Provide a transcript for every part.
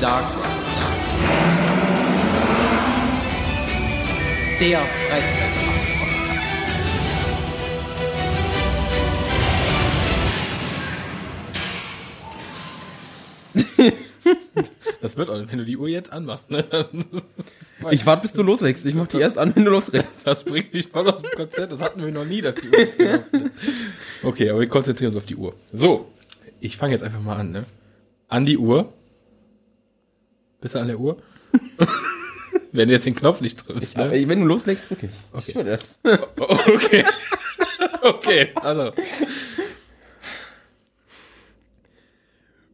Dark Ride. Der Freizeitpark. Das wird auch, wenn du die Uhr jetzt anmachst, ne? Ich warte, bis du loslegst. Ich mach die erst an, wenn du loslegst. Das bringt mich voll aus dem Konzept. Das hatten wir noch nie, dass die Uhr wird. Okay, aber wir konzentrieren uns auf die Uhr. So, ich fange jetzt einfach mal an, ne? An die Uhr. Bist du an der Uhr? Wenn du jetzt den Knopf nicht triffst, Aber ne? wenn du loslegst, drück ich. Ich schwör das. Okay. Okay, also.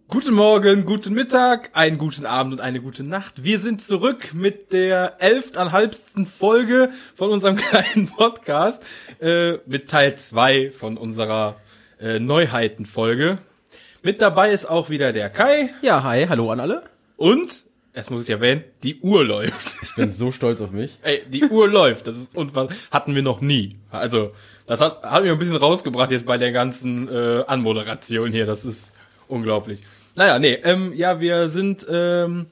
Guten Morgen, guten Mittag, einen guten Abend und eine gute Nacht. Wir sind zurück mit der elftanhalbsten Folge von unserem kleinen Podcast, äh, mit Teil zwei von unserer äh, Neuheitenfolge. Mit dabei ist auch wieder der Kai Ja, hi, hallo an alle. und, erst muss ich erwähnen, die Uhr läuft. Ich bin so stolz auf mich. Ey, die Uhr läuft. Das ist unfassbar. Hatten wir noch nie. Also, das hat, hat mich ein bisschen rausgebracht jetzt bei der ganzen äh, Anmoderation hier. Das ist unglaublich. Naja, nee, ähm, ja, wir sind ähm,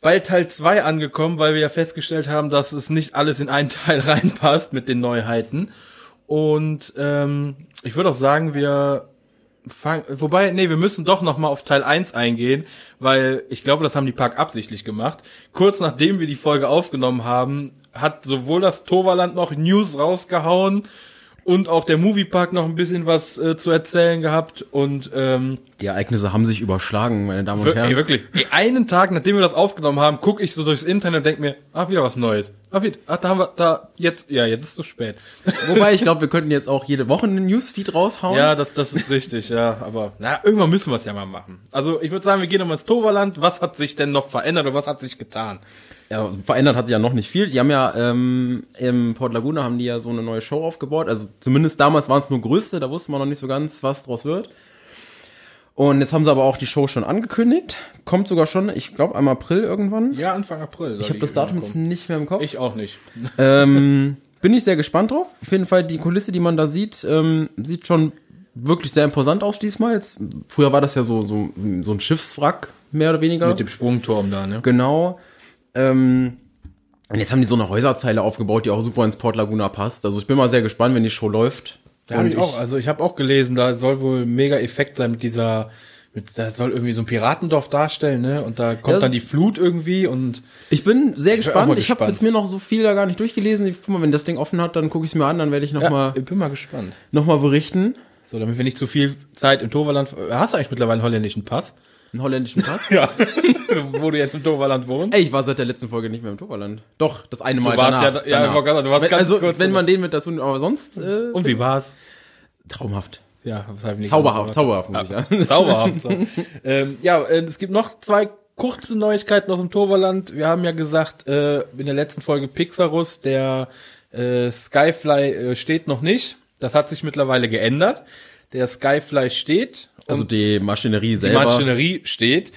bei Teil 2 angekommen, weil wir ja festgestellt haben, dass es nicht alles in einen Teil reinpasst mit den Neuheiten. Und ähm, ich würde auch sagen, wir fangen, wobei, nee, wir müssen doch noch mal auf Teil 1 eingehen, weil ich glaube, das haben die Park absichtlich gemacht. Kurz nachdem wir die Folge aufgenommen haben, hat sowohl das Toverland noch News rausgehauen und auch der Moviepark noch ein bisschen was äh, zu erzählen gehabt und ähm, Die Ereignisse haben sich überschlagen, meine Damen und Herren. ey, wirklich, ey, einen Tag, nachdem wir das aufgenommen haben, gucke ich so durchs Internet und denk mir, ach, wieder was Neues. Ach, wieder, ach, da haben wir, da, jetzt, ja, jetzt ist es zu spät. Wobei, ich glaube, wir könnten jetzt auch jede Woche einen Newsfeed raushauen. Ja, das, das ist richtig, ja. Aber na, irgendwann müssen wir es ja mal machen. Also ich würde sagen, wir gehen nochmal ins Toverland. Was hat sich denn noch verändert oder was hat sich getan? Ja, verändert hat sich ja noch nicht viel. Die haben ja ähm, im Port Laguna haben die ja so eine neue Show aufgebaut. Also zumindest damals waren es nur Größte, da wusste man noch nicht so ganz, was draus wird. Und jetzt haben sie aber auch die Show schon angekündigt. Kommt sogar schon, ich glaube, im April irgendwann. Ja, Anfang April. Ich habe das Datum jetzt nicht mehr im Kopf. Ich auch nicht. ähm, bin ich sehr gespannt drauf. Auf jeden Fall die Kulisse, die man da sieht, ähm, sieht schon wirklich sehr imposant aus diesmal. Jetzt, früher war das ja so, so, so ein Schiffswrack, mehr oder weniger. Mit dem Sprungturm da, ne? Genau. Ähm, und jetzt haben die so eine Häuserzeile aufgebaut, die auch super ins Port Laguna passt. Also ich bin mal sehr gespannt, wenn die Show läuft. Da hab Und ich auch, also ich habe auch gelesen, da soll wohl mega Effekt sein mit dieser, mit, da soll irgendwie so ein Piratendorf darstellen, ne? Und da kommt Ja, dann die Flut irgendwie und Ich bin sehr gespannt. Ich habe jetzt mir noch so viel da gar nicht durchgelesen. Ich, guck mal, wenn das Ding offen hat, dann gucke ich es mir an, dann werde ich ja, nochmal ich bin mal gespannt. noch mal berichten. So, damit wir nicht zu viel Zeit im Toverland. Hast du eigentlich mittlerweile einen holländischen Pass? Einen holländischen Pass. Ja. Wo du jetzt im Toverland wohnst? Ey, ich war seit der letzten Folge nicht mehr im Toverland. Doch, das eine Mal Du warst danach. ja, ja, danach. sagen, du warst wenn, ganz also, kurz. wenn man den mit dazu, aber sonst äh, und wie war's? traumhaft. Ja, was ich nicht Zauberhaft, zauberhaft muss ich Ja. Zauberhaft. So. ähm, ja, äh, es gibt noch zwei kurze Neuigkeiten aus dem Toverland. Wir haben ja gesagt, äh, in der letzten Folge Pixarus, der äh, Skyfly äh, steht noch nicht. Das hat sich mittlerweile geändert. Der Skyfly steht. Also die Maschinerie die selber. Maschinerie steht.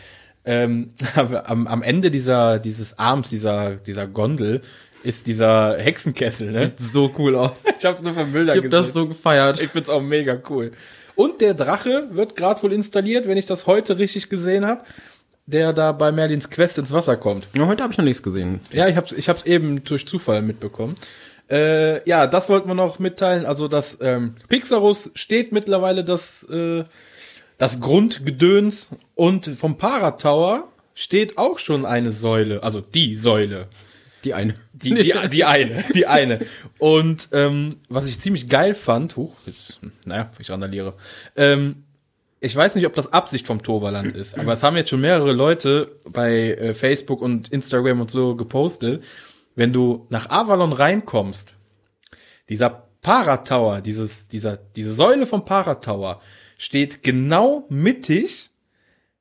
Ähm, am, am Ende dieser, dieses Arms, dieser, dieser Gondel, ist dieser Hexenkessel, ne? Sieht so cool aus. Ich hab's nur von Bildern Ich hab das so gefeiert. ich find's auch mega cool. Und der Drache wird gerade wohl installiert, wenn ich das heute richtig gesehen habe, der da bei Merlins Quest ins Wasser kommt. Ja, heute habe ich noch nichts gesehen. Ja, ich hab's, ich hab's eben durch Zufall mitbekommen. Äh, ja, das wollten wir noch mitteilen. Also das ähm, Pixarus steht mittlerweile das, äh, das Grundgedöns und vom Paratower steht auch schon eine Säule, also die Säule. Die eine. Die, die, die eine, die eine. Und ähm, was ich ziemlich geil fand, huch, jetzt, naja, ich randaliere. Ähm, ich weiß nicht, ob das Absicht vom Toverland ist, aber es haben jetzt schon mehrere Leute bei äh, Facebook und Instagram und so gepostet. Wenn du nach Avalon reinkommst, dieser Paratower, dieses, dieser, diese Säule vom Paratower steht genau mittig,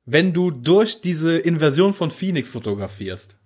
wenn du durch diese Inversion von Phoenix fotografierst.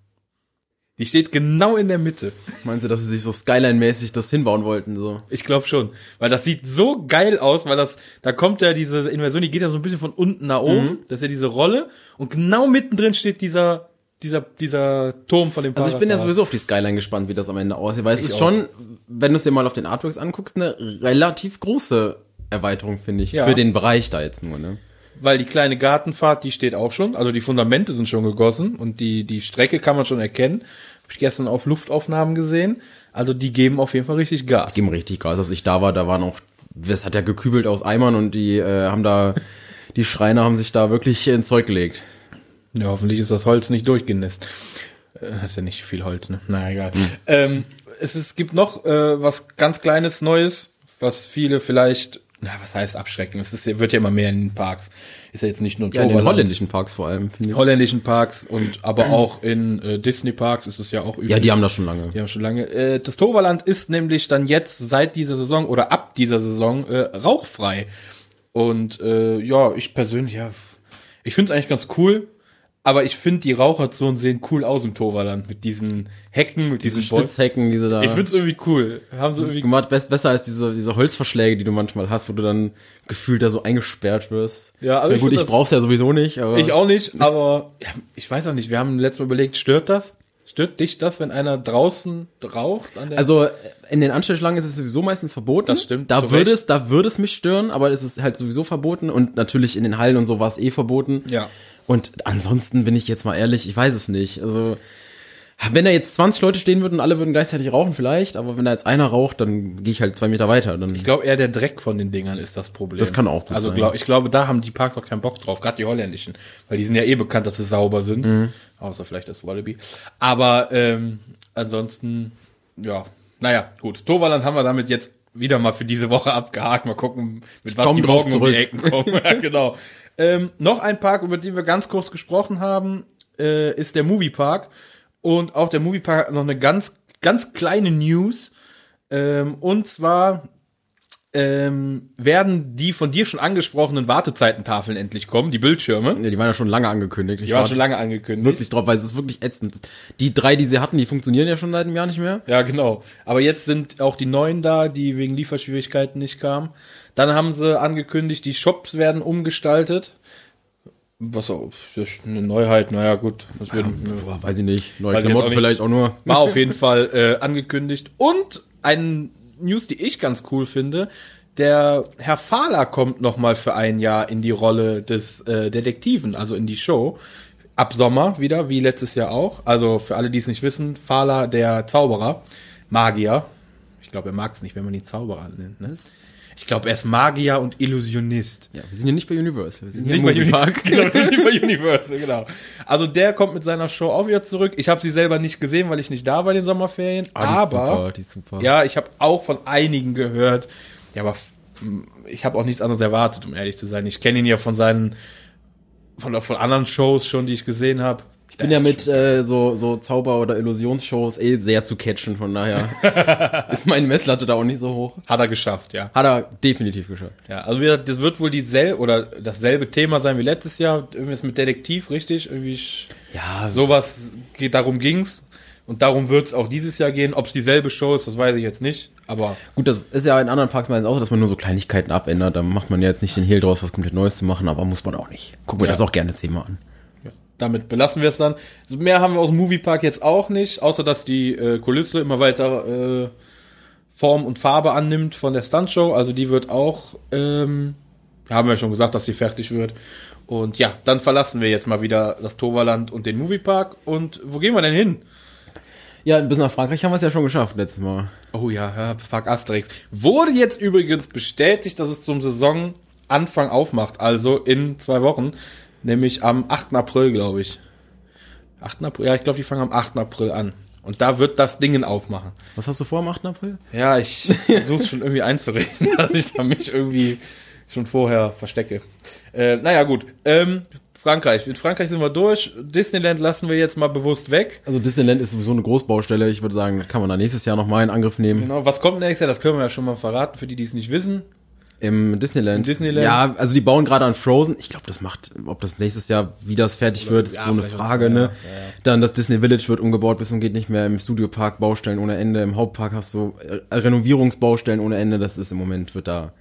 Die steht genau in der Mitte. Meinst du, dass sie sich so Skyline-mäßig das hinbauen wollten? So. Ich glaube schon, weil das sieht so geil aus, weil das, da kommt ja diese Inversion, die geht ja so ein bisschen von unten nach oben, das ist ja diese Rolle und genau mittendrin steht dieser, dieser, dieser Turm von dem Also ich bin ja sowieso auf die Skyline gespannt, wie das am Ende aussieht, weil es Ich ist auch. schon, wenn du es dir mal auf den Artworks anguckst, eine relativ große Erweiterung, finde ich, Ja. für den Bereich da jetzt nur, ne? weil die kleine Gartenfahrt, die steht auch schon, also die Fundamente sind schon gegossen und die, die Strecke kann man schon erkennen. Habe ich gestern auf Luftaufnahmen gesehen. Also die geben auf jeden Fall richtig Gas. Geben richtig Gas. Als ich da war, da waren auch, es hat ja gekübelt aus Eimern und die äh, haben da, die Schreiner haben sich da wirklich ins Zeug gelegt. Ja, hoffentlich ist das Holz nicht durchgenässt. Äh, Das ist ja nicht viel Holz, ne? Na egal. Ähm, es, ist, es gibt noch äh, was ganz kleines Neues, was viele vielleicht, na, was heißt abschrecken? Es ist, wird ja immer mehr in den Parks. Ist ja jetzt nicht nur Ja, in den holländischen Parks vor allem, holländischen Parks und aber auch in äh, Disney Parks ist es ja auch üblich. Ja, die haben das schon lange. Die haben schon lange. Äh, das Toverland ist nämlich dann jetzt seit dieser Saison oder ab dieser Saison äh, rauchfrei. Und äh, ja, ich persönlich, ja, ich finde es eigentlich ganz cool. Aber ich finde, die Raucherzonen sehen cool aus im Toverland mit diesen Hecken, mit Diese diesen. Spitzhecken, diese da. Ich finde es irgendwie cool. Haben sie das irgendwie gemacht, best, besser als diese, diese Holzverschläge, die du manchmal hast, wo du dann gefühlt da so eingesperrt wirst. Ja, aber Na ich gut, ich das- brauch's ja sowieso nicht, aber. Ich auch nicht, aber ja, ich weiß auch nicht. Wir haben letztes Mal überlegt, stört das? Stört dich das, wenn einer draußen raucht? Also in den Anstellschlangen ist es sowieso meistens verboten. Das stimmt, Da würde Recht. es, da würde es mich stören, aber es ist halt sowieso verboten und natürlich in den Hallen und so war es eh verboten. Ja. Und ansonsten bin ich jetzt mal ehrlich, ich weiß es nicht. Also wenn da jetzt 20 Leute stehen würden und alle würden gleichzeitig rauchen vielleicht, aber wenn da jetzt einer raucht, dann gehe ich halt zwei Meter weiter. Dann Ich glaube eher der Dreck von den Dingern ist das Problem. Das kann auch gut Also sein. glaub, ich glaube, da haben die Parks auch keinen Bock drauf, gerade die holländischen, weil die sind ja eh bekannt, dass sie sauber sind, Mhm. außer vielleicht das Wallaby. Aber ähm, ansonsten, ja, naja, gut. Toverland haben wir damit jetzt wieder mal für diese Woche abgehakt. Mal gucken, mit was die morgen um die. Ecken kommen. ja, genau. Ähm, noch ein Park, über den wir ganz kurz gesprochen haben, äh, ist der Moviepark. Und auch der Moviepark hat noch eine ganz, ganz kleine News. Ähm, und zwar ähm, werden die von dir schon angesprochenen Wartezeitentafeln endlich kommen, die Bildschirme. Ja, die waren ja schon lange angekündigt. Ich Die waren schon lange angekündigt. wirklich drauf, weil es ist wirklich ätzend. Die drei, die sie hatten, die funktionieren ja schon seit einem Jahr nicht mehr. Ja, genau. Aber jetzt sind auch die neuen da, die wegen Lieferschwierigkeiten nicht kamen. Dann haben sie angekündigt, die Shops werden umgestaltet. Was auch, eine Neuheit, naja, gut. Das wird, Boah, weiß ich nicht. Neue Weiß Klamotten auch nicht. vielleicht auch nur. war auf jeden Fall äh, angekündigt. Und ein News, die ich ganz cool finde. Der Herr Fahler kommt noch mal für ein Jahr in die Rolle des äh, Detektiven, also in die Show. Ab Sommer wieder, wie letztes Jahr auch. Also für alle, die es nicht wissen, Fahler, der Zauberer, Magier. Ich glaube, er mag es nicht, wenn man ihn Zauberer nennt. Ne? Ich glaube, er ist Magier und Illusionist. Ja, wir sind ja nicht bei Universal. Wir sind Nicht bei, Moviepark. genau, wir sind nicht bei Universal, genau. Also der kommt mit seiner Show auch wieder zurück. Ich habe sie selber nicht gesehen, weil ich nicht da war in den Sommerferien. Ist aber super, die ist super. ja, ich habe auch von einigen gehört. Ja, aber ich habe auch nichts anderes erwartet, um ehrlich zu sein. Ich kenne ihn ja von seinen von, von anderen Shows schon, die ich gesehen habe. Ich bin ja mit äh, so, so Zauber- oder Illusionsshows eh sehr zu catchen, von daher ist meine Messlatte da auch nicht so hoch. Hat er geschafft, ja. Hat er definitiv geschafft. Ja, also wie gesagt, das wird wohl dieselbe oder dasselbe Thema sein wie letztes Jahr. Irgendwas mit Detektiv, richtig? Irgendwie Ja, sowas geht, darum ging's. Und darum wird's auch dieses Jahr gehen. Ob es dieselbe Show ist, das weiß ich jetzt nicht. Aber gut, das ist ja in anderen Parks meistens auch, so, dass man nur so Kleinigkeiten abändert. Da macht man ja jetzt nicht den Hehl draus, was komplett Neues zu machen, aber muss man auch nicht. Guck mir Ja. das auch gerne zehnmal an. Damit belassen wir es dann. Mehr haben wir aus dem Moviepark jetzt auch nicht, außer dass die äh, Kulisse immer weiter äh, Form und Farbe annimmt von der Stuntshow. Also die wird auch, ähm, haben wir schon gesagt, dass sie fertig wird. Und ja, dann verlassen wir jetzt mal wieder das Toverland und den Moviepark. Und wo gehen wir denn hin? Ja, bis nach Frankreich haben wir es ja schon geschafft letztes Mal. Oh ja, ja, Park Asterix. Wurde jetzt übrigens bestätigt, dass es zum Saisonanfang aufmacht, also in zwei Wochen, nämlich am 8. April, glaube ich. 8. April, ja, ich glaube, die fangen am 8. April an. Und da wird das Dingen aufmachen. Was hast du vor am 8. April? Ja, ich versuche schon irgendwie einzurichten, dass ich da mich irgendwie schon vorher verstecke. Äh, naja, gut. Ähm, Frankreich. In Frankreich sind wir durch. Disneyland lassen wir jetzt mal bewusst weg. Also Disneyland ist sowieso eine Großbaustelle. Ich würde sagen, kann man da nächstes Jahr nochmal in Angriff nehmen. Genau. Was kommt nächstes Jahr? Das können wir ja schon mal verraten, für die, die es nicht wissen. Im Disneyland. Im Disneyland? Ja, also die bauen gerade an Frozen. Ich glaube, das macht, ob das nächstes Jahr, wie das fertig wird, ist ja, so eine Frage, ne? ja, ja. Dann das Disney Village wird umgebaut bis und geht nicht mehr. Im Studiopark Baustellen ohne Ende. Im Hauptpark hast du äh, Renovierungsbaustellen ohne Ende. Das ist im Moment, wird da.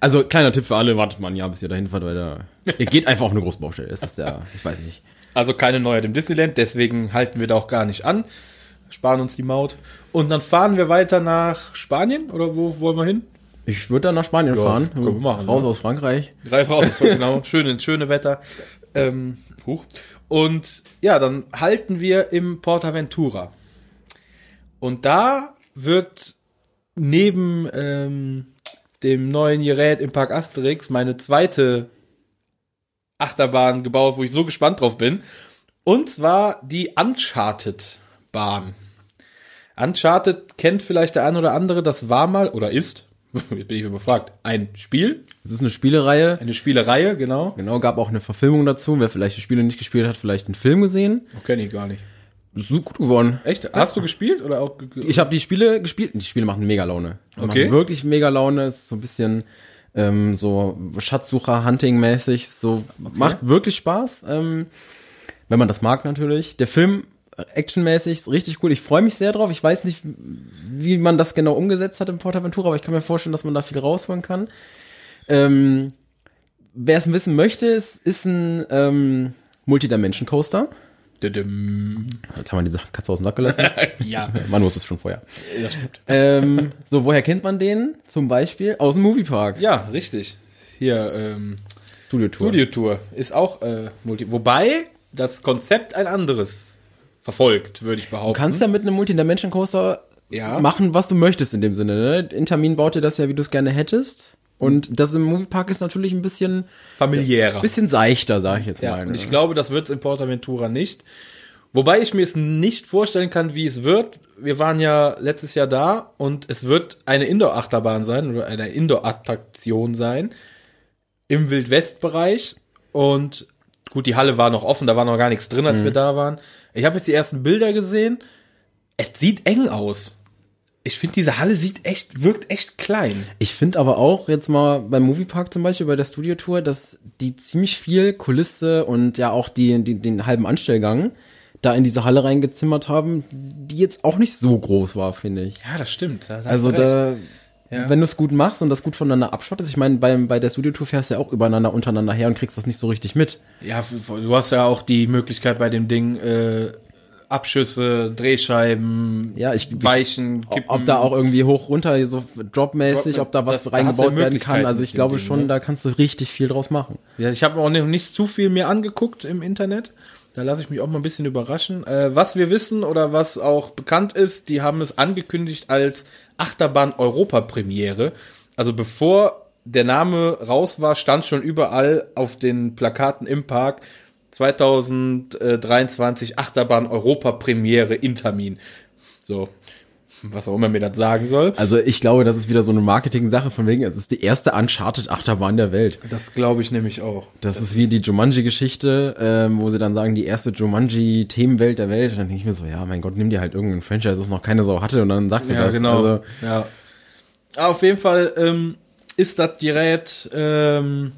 Also, kleiner Tipp für alle, wartet mal ein Jahr, bis ihr dahin fahrt, weil da, ihr geht einfach auf eine Großbaustelle. Das ist ja, ich weiß nicht. Also keine Neuheit im Disneyland, deswegen halten wir da auch gar nicht an. Sparen uns die Maut. Und dann fahren wir weiter nach Spanien oder wo wollen wir hin? Ich würde dann nach Spanien Ja, fahren. können wir machen, Raus ne? aus Frankreich. Greif raus, genau. Schöne, schöne Wetter. Ähm, huch. Und ja, dann halten wir im Portaventura. Und da wird neben ähm, dem neuen Gerät im Park Asterix meine zweite Achterbahn gebaut, wo ich so gespannt drauf bin. Und zwar die Uncharted-Bahn. Uncharted kennt vielleicht der ein oder andere, das war mal oder ist, jetzt bin ich überfragt, ein Spiel, Es ist eine Spielereihe. eine Spielereihe, genau. Genau, gab auch eine Verfilmung dazu. Wer vielleicht die Spiele nicht gespielt hat, vielleicht einen Film gesehen. Kenne ich gar nicht. So gut geworden. Echt? Hast du gespielt oder auch? ge- Ich habe die Spiele gespielt. Die Spiele machen mega Laune. Die Okay. Machen wirklich mega Laune. Ist so ein bisschen ähm, so Schatzsucher-Hunting-mäßig. So macht wirklich Spaß. Ähm, wenn man das mag natürlich. Der Film actionmäßig richtig cool. Ich freue mich sehr drauf. Ich weiß nicht, wie man das genau umgesetzt hat im Portaventura, aber ich kann mir vorstellen, dass man da viel rausholen kann. Ähm, Wer es wissen möchte, es ist ein ähm, Multidimension Coaster. Didim. Jetzt haben wir diese Katze aus dem Sack gelassen. Ja, man wusste es schon vorher. das stimmt. Ähm, so, woher kennt man den? Zum Beispiel aus dem Moviepark. Ja, richtig. Hier, ähm, Studio Tour. Studio Tour ist auch äh, Multi. Wobei das Konzept ein anderes verfolgt, würde ich behaupten. Du kannst ja mit einem Multidimension Coaster Ja. machen, was du möchtest in dem Sinne. Ne? Intamin baut dir das ja, wie du es gerne hättest. Und das im Moviepark ist natürlich ein bisschen, familiärer. bisschen seichter, sage ich jetzt Ja, mal. und ne? ich glaube, das wird es in Portaventura nicht. Wobei ich mir es nicht vorstellen kann, wie es wird. Wir waren ja letztes Jahr da und es wird eine Indoor-Achterbahn sein oder eine Indoor-Attraktion sein im Wildwest-Bereich. Und gut, die Halle war noch offen, da war noch gar nichts drin, als wir da waren. Ich habe jetzt die ersten Bilder gesehen. Es sieht eng aus. Ich finde, diese Halle sieht echt, wirkt echt klein. Ich finde aber auch jetzt mal beim Moviepark zum Beispiel bei der Studio Tour, dass die ziemlich viel Kulisse und ja auch die, die den halben Anstellgang da in diese Halle reingezimmert haben, die jetzt auch nicht so groß war, finde ich. Ja, das stimmt. Da hast du Also da, Ja. wenn du es gut machst und das gut voneinander abschottest, ich meine, beim bei der Studio Tour fährst du ja auch übereinander untereinander her und kriegst das nicht so richtig mit. Ja, du hast ja auch die Möglichkeit bei dem Ding, äh, Abschüsse, Drehscheiben, Ja, ich- Weichen, Ob, Kippen. ob da auch irgendwie hoch runter so dropmäßig, Drop- ob da was das- da reingebaut werden kann. Also ich glaube Ding, schon, ne? da kannst du richtig viel draus machen. Ja, ich habe auch noch nicht zu viel mir angeguckt im Internet. Da lasse ich mich auch mal ein bisschen überraschen. Äh, was wir wissen oder was auch bekannt ist, die haben es angekündigt als Achterbahn Europa Premiere. Also bevor der Name raus war, stand schon überall auf den Plakaten im Park 2023 Achterbahn Europa Premiere in Termin. So, was auch immer mir das sagen soll. Also ich glaube, das ist wieder so eine Marketing-Sache von wegen, es ist die erste Uncharted-Achterbahn der Welt. Das glaube ich nämlich auch. Das, ist wie die Jumanji-Geschichte, ähm, wo sie dann sagen, die erste Jumanji-Themenwelt der Welt. Und dann denke ich mir so, ja, mein Gott, nimm dir halt irgendein Franchise, das noch keine Sau hatte und dann sagst du Ja, das. genau. Also, ja. Auf jeden Fall ähm, ist das Gerät, ähm,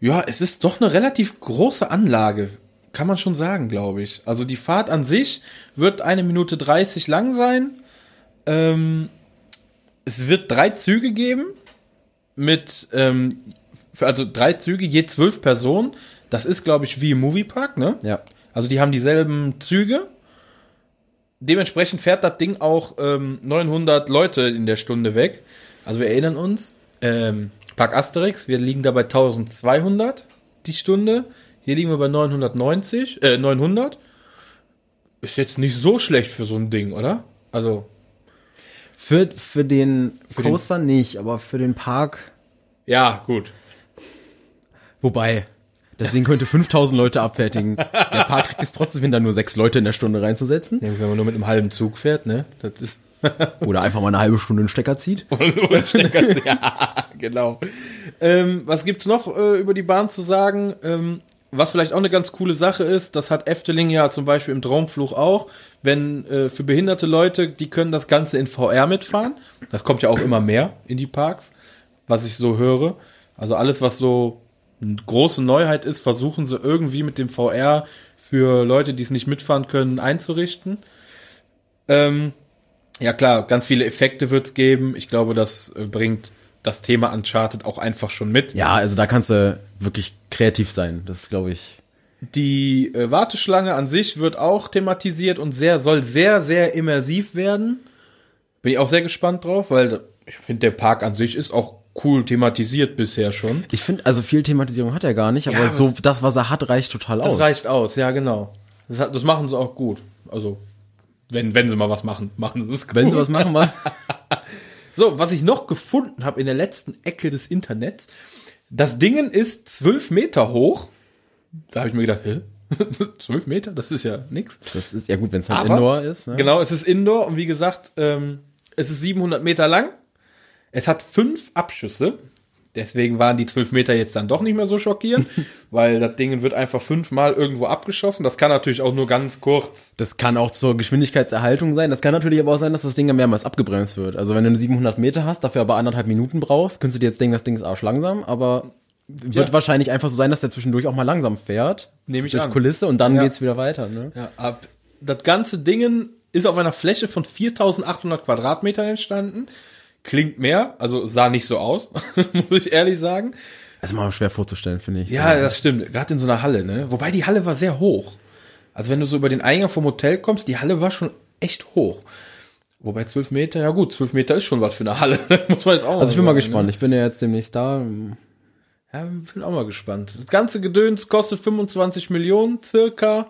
ja, es ist doch eine relativ große Anlage. Kann man schon sagen, glaube ich. Also die Fahrt an sich wird eine Minute 30 lang sein. Ähm, es wird drei Züge geben mit, ähm, also drei Züge, je zwölf Personen. Das ist, glaube ich, wie im Moviepark, ne? ja. Also die haben dieselben Züge. Dementsprechend fährt das Ding auch ähm, 900 Leute in der Stunde weg. Also wir erinnern uns, ähm, Park Asterix, wir liegen da bei 1200 die Stunde. Hier liegen wir bei 990, äh, 900. Ist jetzt nicht so schlecht für so ein Ding, oder? Also, Für, für den den- Coaster nicht, aber für den Park, ja, gut. wobei, deswegen könnte 5000 Leute abfertigen. Der Park kriegt es trotzdem hin, da nur sechs Leute in der Stunde reinzusetzen. Ja, wenn man nur mit einem halben Zug fährt, ne? Das ist. Oder einfach mal eine halbe Stunde einen Stecker zieht. ja, genau. Ähm, was gibt's noch äh, über die Bahn zu sagen? Ähm, was vielleicht auch eine ganz coole Sache ist, das hat Efteling ja zum Beispiel im Traumfluch auch, wenn äh, für behinderte Leute, die können das Ganze in VR mitfahren. Das kommt ja auch immer mehr in die Parks, was ich so höre. Also alles, was so eine große Neuheit ist, versuchen sie irgendwie mit dem VR für Leute, die es nicht mitfahren können, einzurichten. Ähm, ja klar, ganz viele Effekte wird's geben. Ich glaube, das äh, bringt das Thema Uncharted auch einfach schon mit. Ja, also da kannst du wirklich kreativ sein. Das glaube ich. Die äh, Warteschlange an sich wird auch thematisiert und sehr soll sehr sehr immersiv werden. Bin ich auch sehr gespannt drauf, weil ich finde, der Park an sich ist auch cool thematisiert bisher schon. Ich finde, also viel Thematisierung hat er gar nicht, aber Ja, so das, was er hat, reicht total Das aus. reicht aus, ja, genau. Das, hat, das machen sie auch gut. Also, wenn, wenn sie mal was machen, machen sie es gut. Wenn sie was machen mal. So, was ich noch gefunden habe in der letzten Ecke des Internets, das Dingen ist zwölf Meter hoch. Da habe ich mir gedacht, hä? Zwölf Meter? Das ist ja nix. Das ist ja gut, wenn es halt Aber- Indoor ist. Ne? Genau, es ist Indoor und wie gesagt, ähm, es ist 700 Meter lang. Es hat fünf Abschüsse. Deswegen waren die zwölf Meter jetzt dann doch nicht mehr so schockierend, weil das Ding wird einfach fünfmal irgendwo abgeschossen. Das kann natürlich auch nur ganz kurz. Das kann auch zur Geschwindigkeitserhaltung sein. Das kann natürlich aber auch sein, dass das Ding ja mehrmals abgebremst wird. Also wenn du eine 700 Meter hast, dafür aber anderthalb Minuten brauchst, könntest du dir jetzt denken, das Ding ist arschlangsam, aber wird Ja. wahrscheinlich einfach so sein, dass der zwischendurch auch mal langsam fährt. Nehme ich durch an. Kulisse und dann Ja. geht's wieder weiter. Ne? Ja, ab. Das ganze Ding ist auf einer Fläche von 4800 Quadratmetern entstanden. Klingt mehr, also sah nicht so aus, muss ich ehrlich sagen. Das ist mal schwer vorzustellen, finde ich. Ja, So. das stimmt. Gerade in so einer Halle, ne? Wobei die Halle war sehr hoch. Also wenn du so über den Eingang vom Hotel kommst, die Halle war schon echt hoch. Wobei 12 Meter, ja gut, 12 Meter ist schon was für eine Halle. muss man jetzt auch also ich bin mal gespannt. Ich bin ja jetzt demnächst da. Ne? Ja, bin auch mal gespannt. Das ganze Gedöns kostet 25 Millionen circa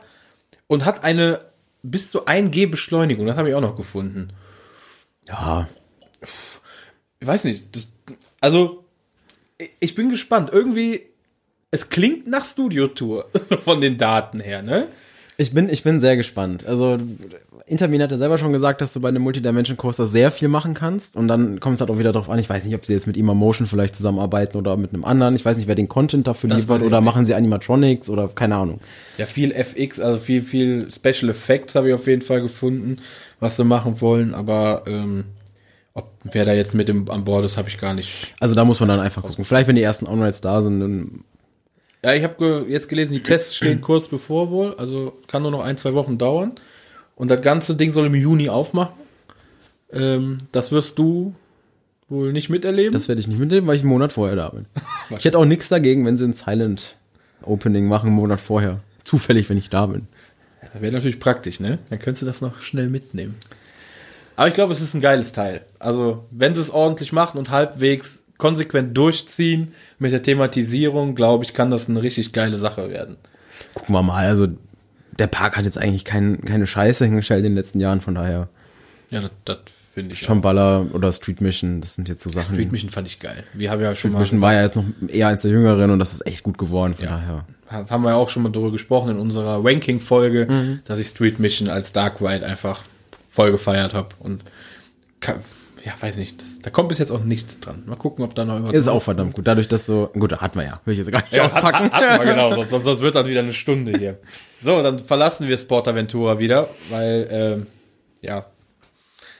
und hat eine bis zu 1G Beschleunigung. Das habe ich auch noch gefunden. Ja, Ich weiß nicht. Das, also, ich- bin gespannt. Irgendwie, es klingt nach Studiotour von den Daten her, ne? Ich bin, ich bin sehr gespannt. Also, Intermin hat ja selber schon gesagt, dass du bei einem Multidimension Coaster sehr viel machen kannst. Und dann kommt es halt auch wieder darauf an. Ich weiß nicht, ob sie jetzt mit Emotion vielleicht zusammenarbeiten oder mit einem anderen. Ich weiß nicht, wer den Content dafür Das liefert oder machen sie Animatronics oder keine Ahnung. Ja, viel FX, also viel, viel Special Effects habe ich auf jeden Fall gefunden, was sie machen wollen. Aber ähm, ob wer da jetzt mit dem an Bord ist, habe ich gar nicht. Also da muss man dann einfach gucken. Vielleicht, wenn die ersten Onrides da sind, dann Ja, ich habe ge jetzt gelesen, die Tests stehen kurz bevor wohl, also kann nur noch ein, zwei Wochen dauern. Und das ganze Ding soll im Juni aufmachen. Ähm, das wirst du wohl nicht miterleben. das werde ich nicht mitnehmen, weil ich einen Monat vorher da bin. ich hätte auch nichts dagegen, wenn sie ein Silent Opening machen, einen Monat vorher. Zufällig, wenn ich da bin. Das wäre natürlich praktisch, ne? Dann könntest du das noch schnell mitnehmen. Aber ich glaube, es ist ein geiles Teil. Also, wenn sie es ordentlich machen und halbwegs konsequent durchziehen mit der Thematisierung, glaube ich, kann das eine richtig geile Sache werden. Gucken wir mal. Also der Park hat jetzt eigentlich kein, keine Scheiße hingestellt in den letzten Jahren, von daher. Ja, das, das finde ich auch. Shambhala oder Street Mission, das sind jetzt so Sachen. Street Mission fand ich geil. Wir haben ja schon Street mal Mission war ja jetzt noch eher als der Jüngeren und das ist echt gut geworden, von daher. haben wir ja auch schon mal darüber gesprochen in unserer Ranking-Folge, dass ich Street Mission als Dark Ride einfach voll gefeiert habe. Und ka- ja, weiß nicht, das, da kommt bis jetzt auch nichts dran. Mal gucken, ob da noch irgendwas Ist auch verdammt gut. Dadurch, dass so, gut, hat man ja. Will ich jetzt gar nicht Ja, hat, auspacken. hat, hat man genau, sonst, sonst, sonst wird dann wieder eine Stunde hier. So, dann verlassen wir Sportaventura wieder, weil, ähm, ja,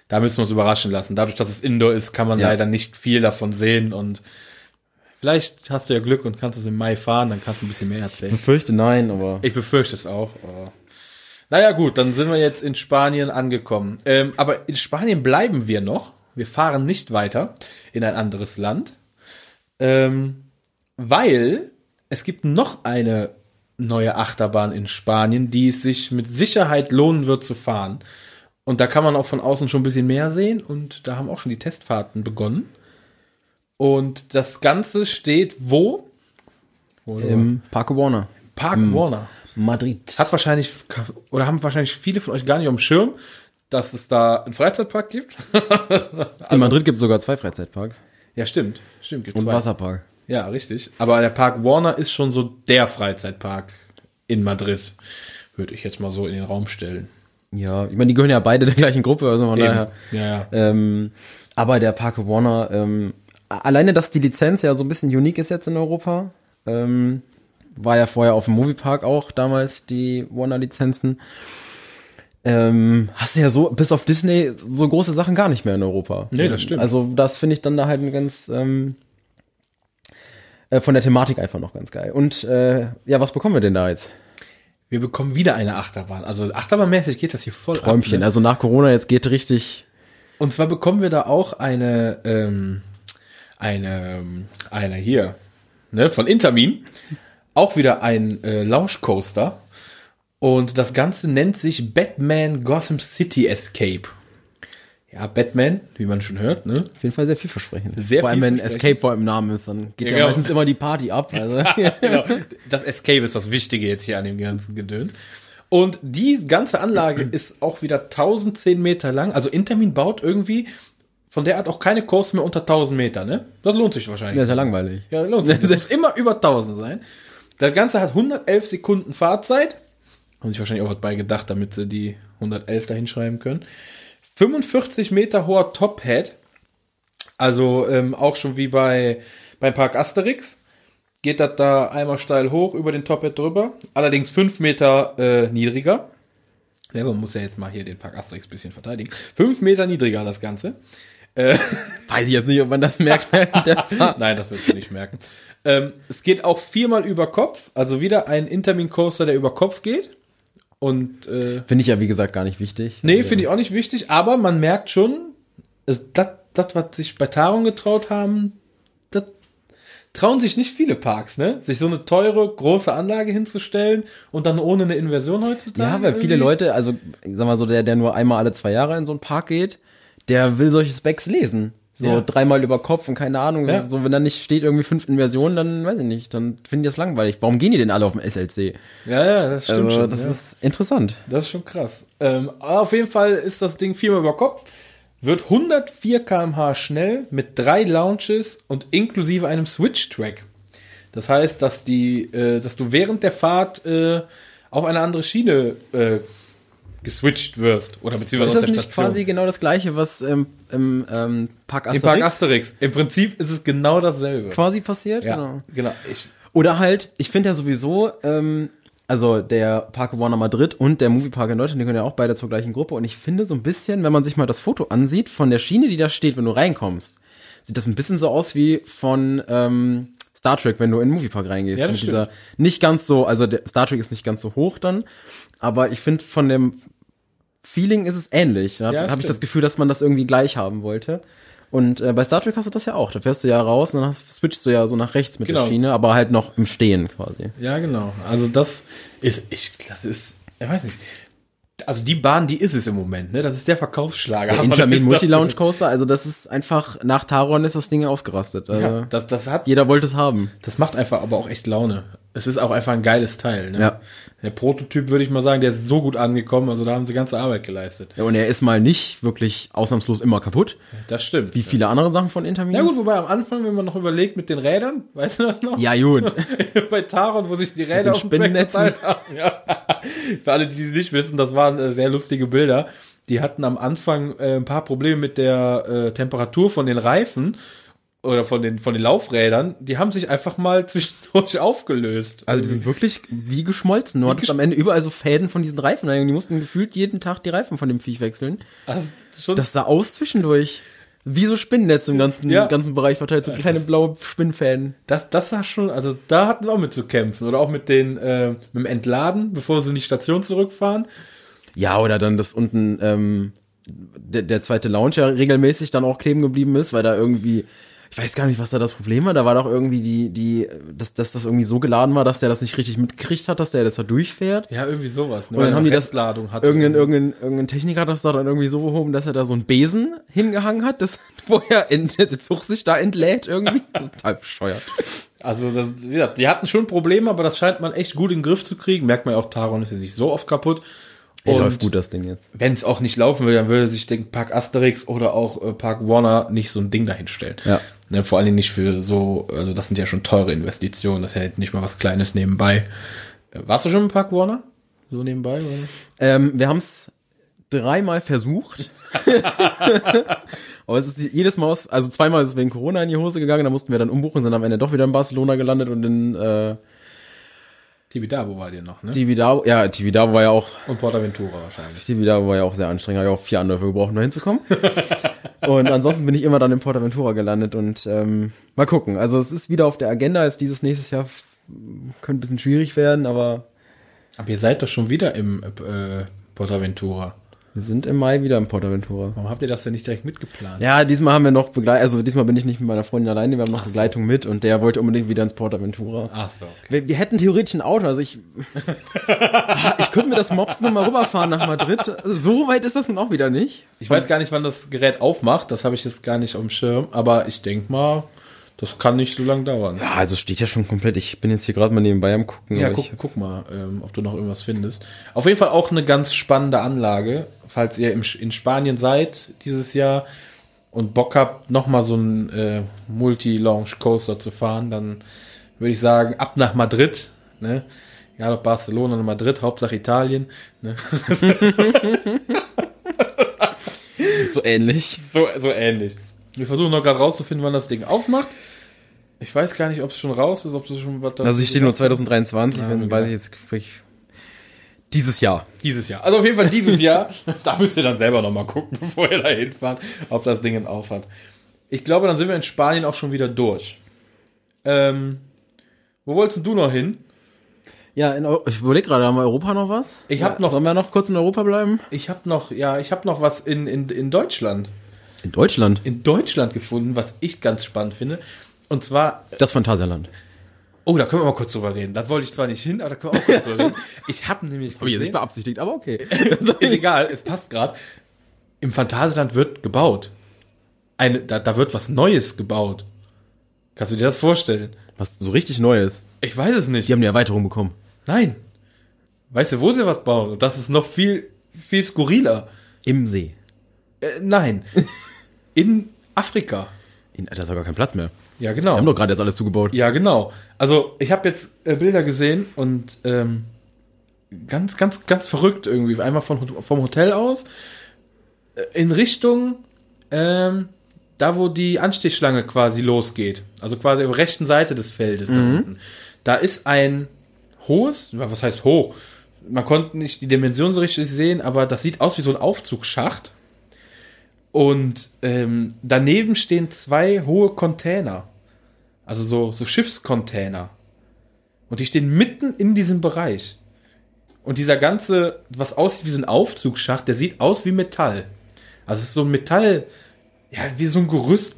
da müssen wir uns überraschen lassen. Dadurch, dass es Indoor ist, kann man Ja. leider nicht viel davon sehen und vielleicht hast du ja Glück und kannst es im Mai fahren, dann kannst du ein bisschen mehr erzählen. Ich fürchte nein, aber. Ich befürchte es auch. aber- Naja gut, dann sind wir jetzt in Spanien angekommen. Ähm, aber in Spanien bleiben wir noch. Wir fahren nicht weiter in ein anderes Land. Ähm, weil es gibt noch eine neue Achterbahn in Spanien, die es sich mit Sicherheit lohnen wird zu fahren. Und da kann man auch von außen schon ein bisschen mehr sehen und da haben auch schon die Testfahrten begonnen. Und das Ganze steht wo? Im Park Warner. Park Warner. Madrid. Hat wahrscheinlich, oder haben wahrscheinlich viele von euch gar nicht auf dem Schirm, dass es da einen Freizeitpark gibt. In Madrid gibt es sogar zwei Freizeitparks. ja, stimmt. Stimmt, gibt's Und zwei. Wasserpark. Ja, richtig. Aber der Park Warner ist schon so der Freizeitpark in Madrid. Würde ich jetzt mal so in den Raum stellen. Ja, ich meine, die gehören ja beide der gleichen Gruppe, also von daher. Ja, ja. Ähm, aber der Park Warner, ähm, alleine, dass die Lizenz ja so ein bisschen unique ist jetzt in Europa, ähm, war ja vorher auf dem Moviepark auch damals die Warner-Lizenzen. Ähm, hast du ja so, bis auf Disney, so große Sachen gar nicht mehr in Europa. Nee, das stimmt. Also das finde ich dann da halt eine ganz, ähm, äh, von der Thematik einfach noch ganz geil. Und äh, ja, was bekommen wir denn da jetzt? Wir bekommen wieder eine Achterbahn. Also achterbahmäßig geht das hier voll Träumchen. ab. Ne? Also nach Corona jetzt geht richtig. Und zwar bekommen wir da auch eine, ähm, eine, ähm, eine hier, ne, von Intermin. Auch wieder ein äh, Launch Coaster. Und das Ganze nennt sich Batman Gotham City Escape. Ja, Batman, wie man schon hört, ne? Auf jeden Fall sehr vielversprechend. Sehr Vor allem, wenn. Escape vor im Namen ist, dann geht Ja, ja, genau. meistens immer die Party ab. Also. genau. Das Escape ist das Wichtige jetzt hier an dem ganzen Gedöns. Und die ganze Anlage ist auch wieder 1010 Meter lang. Also Intermin baut irgendwie von der Art auch keine Kurs mehr unter 1000 Meter, ne? Das lohnt sich wahrscheinlich. Ja, ist ja langweilig. Ja, lohnt sich. Das muss immer über 1000 sein. Das Ganze hat 111 Sekunden Fahrzeit. Haben sich wahrscheinlich auch was bei gedacht, damit sie die 111 da hinschreiben können. 45 Meter hoher Top-Head. Also ähm, auch schon wie bei beim Park Asterix. Geht das da einmal steil hoch über den Top-Head drüber. Allerdings 5 Meter äh, niedriger. Ja, man muss ja jetzt mal hier den Park Asterix ein bisschen verteidigen. 5 Meter niedriger das Ganze. Weiß ich jetzt nicht, ob man das merkt während der Fahrt. Nein, das wirst du nicht merken. Ähm, es geht auch viermal über Kopf, also wieder ein Intermin Coaster, der über Kopf geht. Und äh, Finde ich ja, wie gesagt, gar nicht wichtig. nee, finde ich auch nicht wichtig, aber man merkt schon, das, das, was sich bei Taron getraut haben, das trauen sich nicht viele Parks, ne? Sich so eine teure, große Anlage hinzustellen und dann ohne eine Inversion heutzutage. Ja, weil viele irgendwie. Leute, also ich sag mal so, der, der nur einmal alle zwei Jahre in so einen Park geht, der will solche Specs lesen. So Ja. dreimal über Kopf und keine Ahnung. Ja. So, wenn da nicht steht irgendwie fünf Inversionen, dann weiß ich nicht, dann finden die das langweilig. Warum gehen die denn alle auf dem SLC? Ja, ja, das stimmt Also, schon. das ja. ist interessant. Das ist schon krass. Ähm, auf jeden Fall ist das Ding viermal über Kopf. Wird 104 km/h schnell mit drei Launches und inklusive einem Switch-Track. Das heißt, dass die, äh, dass du während der Fahrt äh, auf eine andere Schiene äh, geswitcht wirst oder beziehungsweise Ist aus das der nicht Station. quasi genau das gleiche, was ähm, im ähm, Park Im Asterix, Park Asterix. Im Prinzip ist es genau dasselbe. quasi passiert? Ja, Genau. genau. Ich, Oder halt, ich finde ja sowieso, ähm, also der Park Warner Madrid und der Moviepark in Deutschland, die gehören ja auch beide zur gleichen Gruppe. Und ich finde so ein bisschen, wenn man sich mal das Foto ansieht von der Schiene, die da steht, wenn du reinkommst, sieht das ein bisschen so aus wie von ähm, Star Trek, wenn du in den Moviepark reingehst. Ja, das Mit dieser nicht ganz so, also der Star Trek ist nicht ganz so hoch dann, aber ich finde von dem Feeling ist es ähnlich. Da Ja, habe ich das Gefühl, dass man das irgendwie gleich haben wollte. Und äh, bei Star Trek hast du das ja auch. Da fährst du ja raus und dann hast, switchst du ja so nach rechts mit Genau. der Schiene, aber halt noch im Stehen quasi. Ja, genau. Also das ist, ich, das ist, ich weiß nicht. Also die Bahn, die ist es im Moment, ne? Das ist der Verkaufsschlager. Der Intermin Multi Lounge? Coaster, also das ist einfach, nach Taron ist das Ding ausgerastet. Also Ja, das, das hat, jeder wollte es haben. das macht einfach aber auch echt Laune. Es ist auch einfach ein geiles Teil, ne? Ja. Der Prototyp, würde ich mal sagen, der ist so gut angekommen, also da haben sie ganze Arbeit geleistet. Ja, und er ist mal nicht wirklich ausnahmslos immer kaputt, Das stimmt. wie viele andere Sachen von Intermin. ja gut, wobei am Anfang, wenn man noch überlegt mit den Rädern, weißt du das noch? Ja, gut. bei Taron, wo sich die Räder auf dem Track verteilt haben. Ja. Für alle, die es nicht wissen, das waren äh, sehr lustige Bilder. Die hatten am Anfang äh, ein paar Probleme mit der äh, Temperatur von den Reifen oder von den, von den Laufrädern. Die haben sich einfach mal zwischendurch aufgelöst. Also die sind wirklich wie geschmolzen. Du hattest am Ende überall so Fäden von diesen Reifen. Die mussten gefühlt jeden Tag die Reifen von dem Viech wechseln. Also Das sah aus zwischendurch. Wie so Spinnennetze im ganzen, Ja. ganzen Bereich verteilt, so kleine blaue Spinnfäden. das, das war schon, also da hatten sie auch mit zu kämpfen. Oder auch mit den, äh, mit dem Entladen, bevor sie in die Station zurückfahren. Ja, oder dann, dass unten ähm, der, der zweite Lounge ja regelmäßig dann auch kleben geblieben ist, weil da irgendwie, ich weiß gar nicht, was da das Problem war. Da war doch irgendwie die, die, dass, dass das irgendwie so geladen war, dass der das nicht richtig mitgekriegt hat, dass der das da durchfährt. Ja, irgendwie sowas. Ne? Und dann haben die das, hatte. irgendein, irgendein, irgendein Techniker hat das da dann irgendwie so behoben, dass er da so einen Besen hingehangen hat, das, wo er ent, der Zug sich da entlädt irgendwie. Total bescheuert. Also, das, wie gesagt, die hatten schon Probleme, aber das scheint man echt gut in den Griff zu kriegen. Merkt man ja auch, Taron ist ja nicht so oft kaputt. Ey, Und läuft gut das Ding jetzt. wenn es auch nicht laufen würde, dann würde sich den Park Asterix oder auch äh, Park Warner nicht so ein Ding dahinstellen. Ja. Ne, vor allen Dingen nicht für so, also das sind ja schon teure Investitionen, das ist ja nicht mal was Kleines nebenbei. Äh, Warst du schon im Park Warner? So nebenbei? Oder? Ähm, wir haben es dreimal versucht. Aber es ist jedes Mal, aus, also zweimal ist es wegen Corona in die Hose gegangen, da mussten wir dann umbuchen, sind am Ende doch wieder in Barcelona gelandet und in äh, Tibidabo war dir noch, ne? Tibidabo, ja, Tibidabo war ja auch, Und Portaventura wahrscheinlich. Tibidabo war ja auch sehr anstrengend, habe ich auch vier Anläufe gebraucht, um da hinzukommen. und ansonsten bin ich immer dann in Portaventura gelandet und ähm, mal gucken. Also es ist wieder auf der Agenda, ist dieses nächstes Jahr könnte ein bisschen schwierig werden, aber Aber ihr seid doch schon wieder im äh, Portaventura. Wir sind im Mai wieder im Portaventura. Warum habt ihr das denn nicht direkt mitgeplant? Ja, diesmal haben wir noch Begleitung, also diesmal bin ich nicht mit meiner Freundin alleine, wir haben noch Begleitung mit und der wollte unbedingt wieder ins Portaventura. Ach so. Wir, wir hätten theoretisch ein Auto, also ich, ich könnte mir das Mops nochmal rüberfahren nach Madrid. So weit ist das nun auch wieder nicht. Ich weiß gar nicht, wann das Gerät aufmacht. Das habe ich jetzt gar nicht auf dem Schirm. Aber ich denk mal, das kann nicht so lange dauern. Ja, also steht ja schon komplett. Ich bin jetzt hier gerade mal nebenbei am gucken. Ja, guck, guck mal, ähm, ob du noch irgendwas findest. Auf jeden Fall auch eine ganz spannende Anlage, falls ihr im, in Spanien seid dieses Jahr und Bock habt, nochmal so einen äh, Multi-Launch Coaster zu fahren, dann würde ich sagen, ab nach Madrid. Ne? Ja, ob Barcelona oder Madrid, Hauptsache Italien. Ne? so ähnlich. So, so ähnlich. Wir versuchen noch gerade rauszufinden, wann das Ding aufmacht. Ich weiß gar nicht, ob es schon raus ist, ob du schon was Also ich stehe nur 2023, Ja, wenn okay. weiß ich jetzt vielleicht dieses Jahr. Dieses Jahr. Also auf jeden Fall dieses Jahr. da müsst ihr dann selber nochmal gucken, bevor ihr da hinfahrt, ob das Ding aufhat. Ich glaube, dann sind wir in Spanien auch schon wieder durch. Ähm, wo wolltest du noch hin? Ja, ich überlege gerade, haben wir Europa noch was? Ich hab noch- Sollen wir noch kurz in Europa bleiben? Ich habe noch, ja, ich habe noch was in, in, in Deutschland. In Deutschland. In Deutschland gefunden, was ich ganz spannend finde. Und zwar, Das Phantasialand. oh, da können wir mal kurz drüber reden. Das wollte ich zwar nicht hin, aber da können wir auch kurz drüber reden. Ich habe nämlich Habe ich jetzt nicht beabsichtigt, aber okay. ist egal, es passt gerade. Im Phantasialand wird gebaut. Eine, da, da wird was Neues gebaut. Kannst du dir das vorstellen? Was so richtig Neues. Ich weiß es nicht. Die haben die Erweiterung bekommen. Nein. Weißt du, wo sie was bauen? Und das ist noch viel, viel skurriler. Im See. Äh, nein. In Afrika. In, da ist ja gar kein Platz mehr. Ja, Wir genau. haben doch gerade jetzt alles zugebaut. Ja, genau. Also ich habe jetzt äh, Bilder gesehen und ähm, ganz, ganz, ganz verrückt irgendwie. Einmal von, vom Hotel aus äh, in Richtung ähm, da, wo die Anstichschlange quasi losgeht. Also quasi auf der rechten Seite des Feldes da unten. Da ist ein hohes, was heißt hoch? Man konnte nicht die Dimension so richtig sehen, aber das sieht aus wie so ein Aufzugsschacht. Und ähm, daneben stehen zwei hohe Container. Also so, so Schiffscontainer. Und die stehen mitten in diesem Bereich. Und dieser ganze, was aussieht wie so ein Aufzugsschacht, der sieht aus wie Metall. Also es ist so ein Metall, ja, wie so ein Gerüst,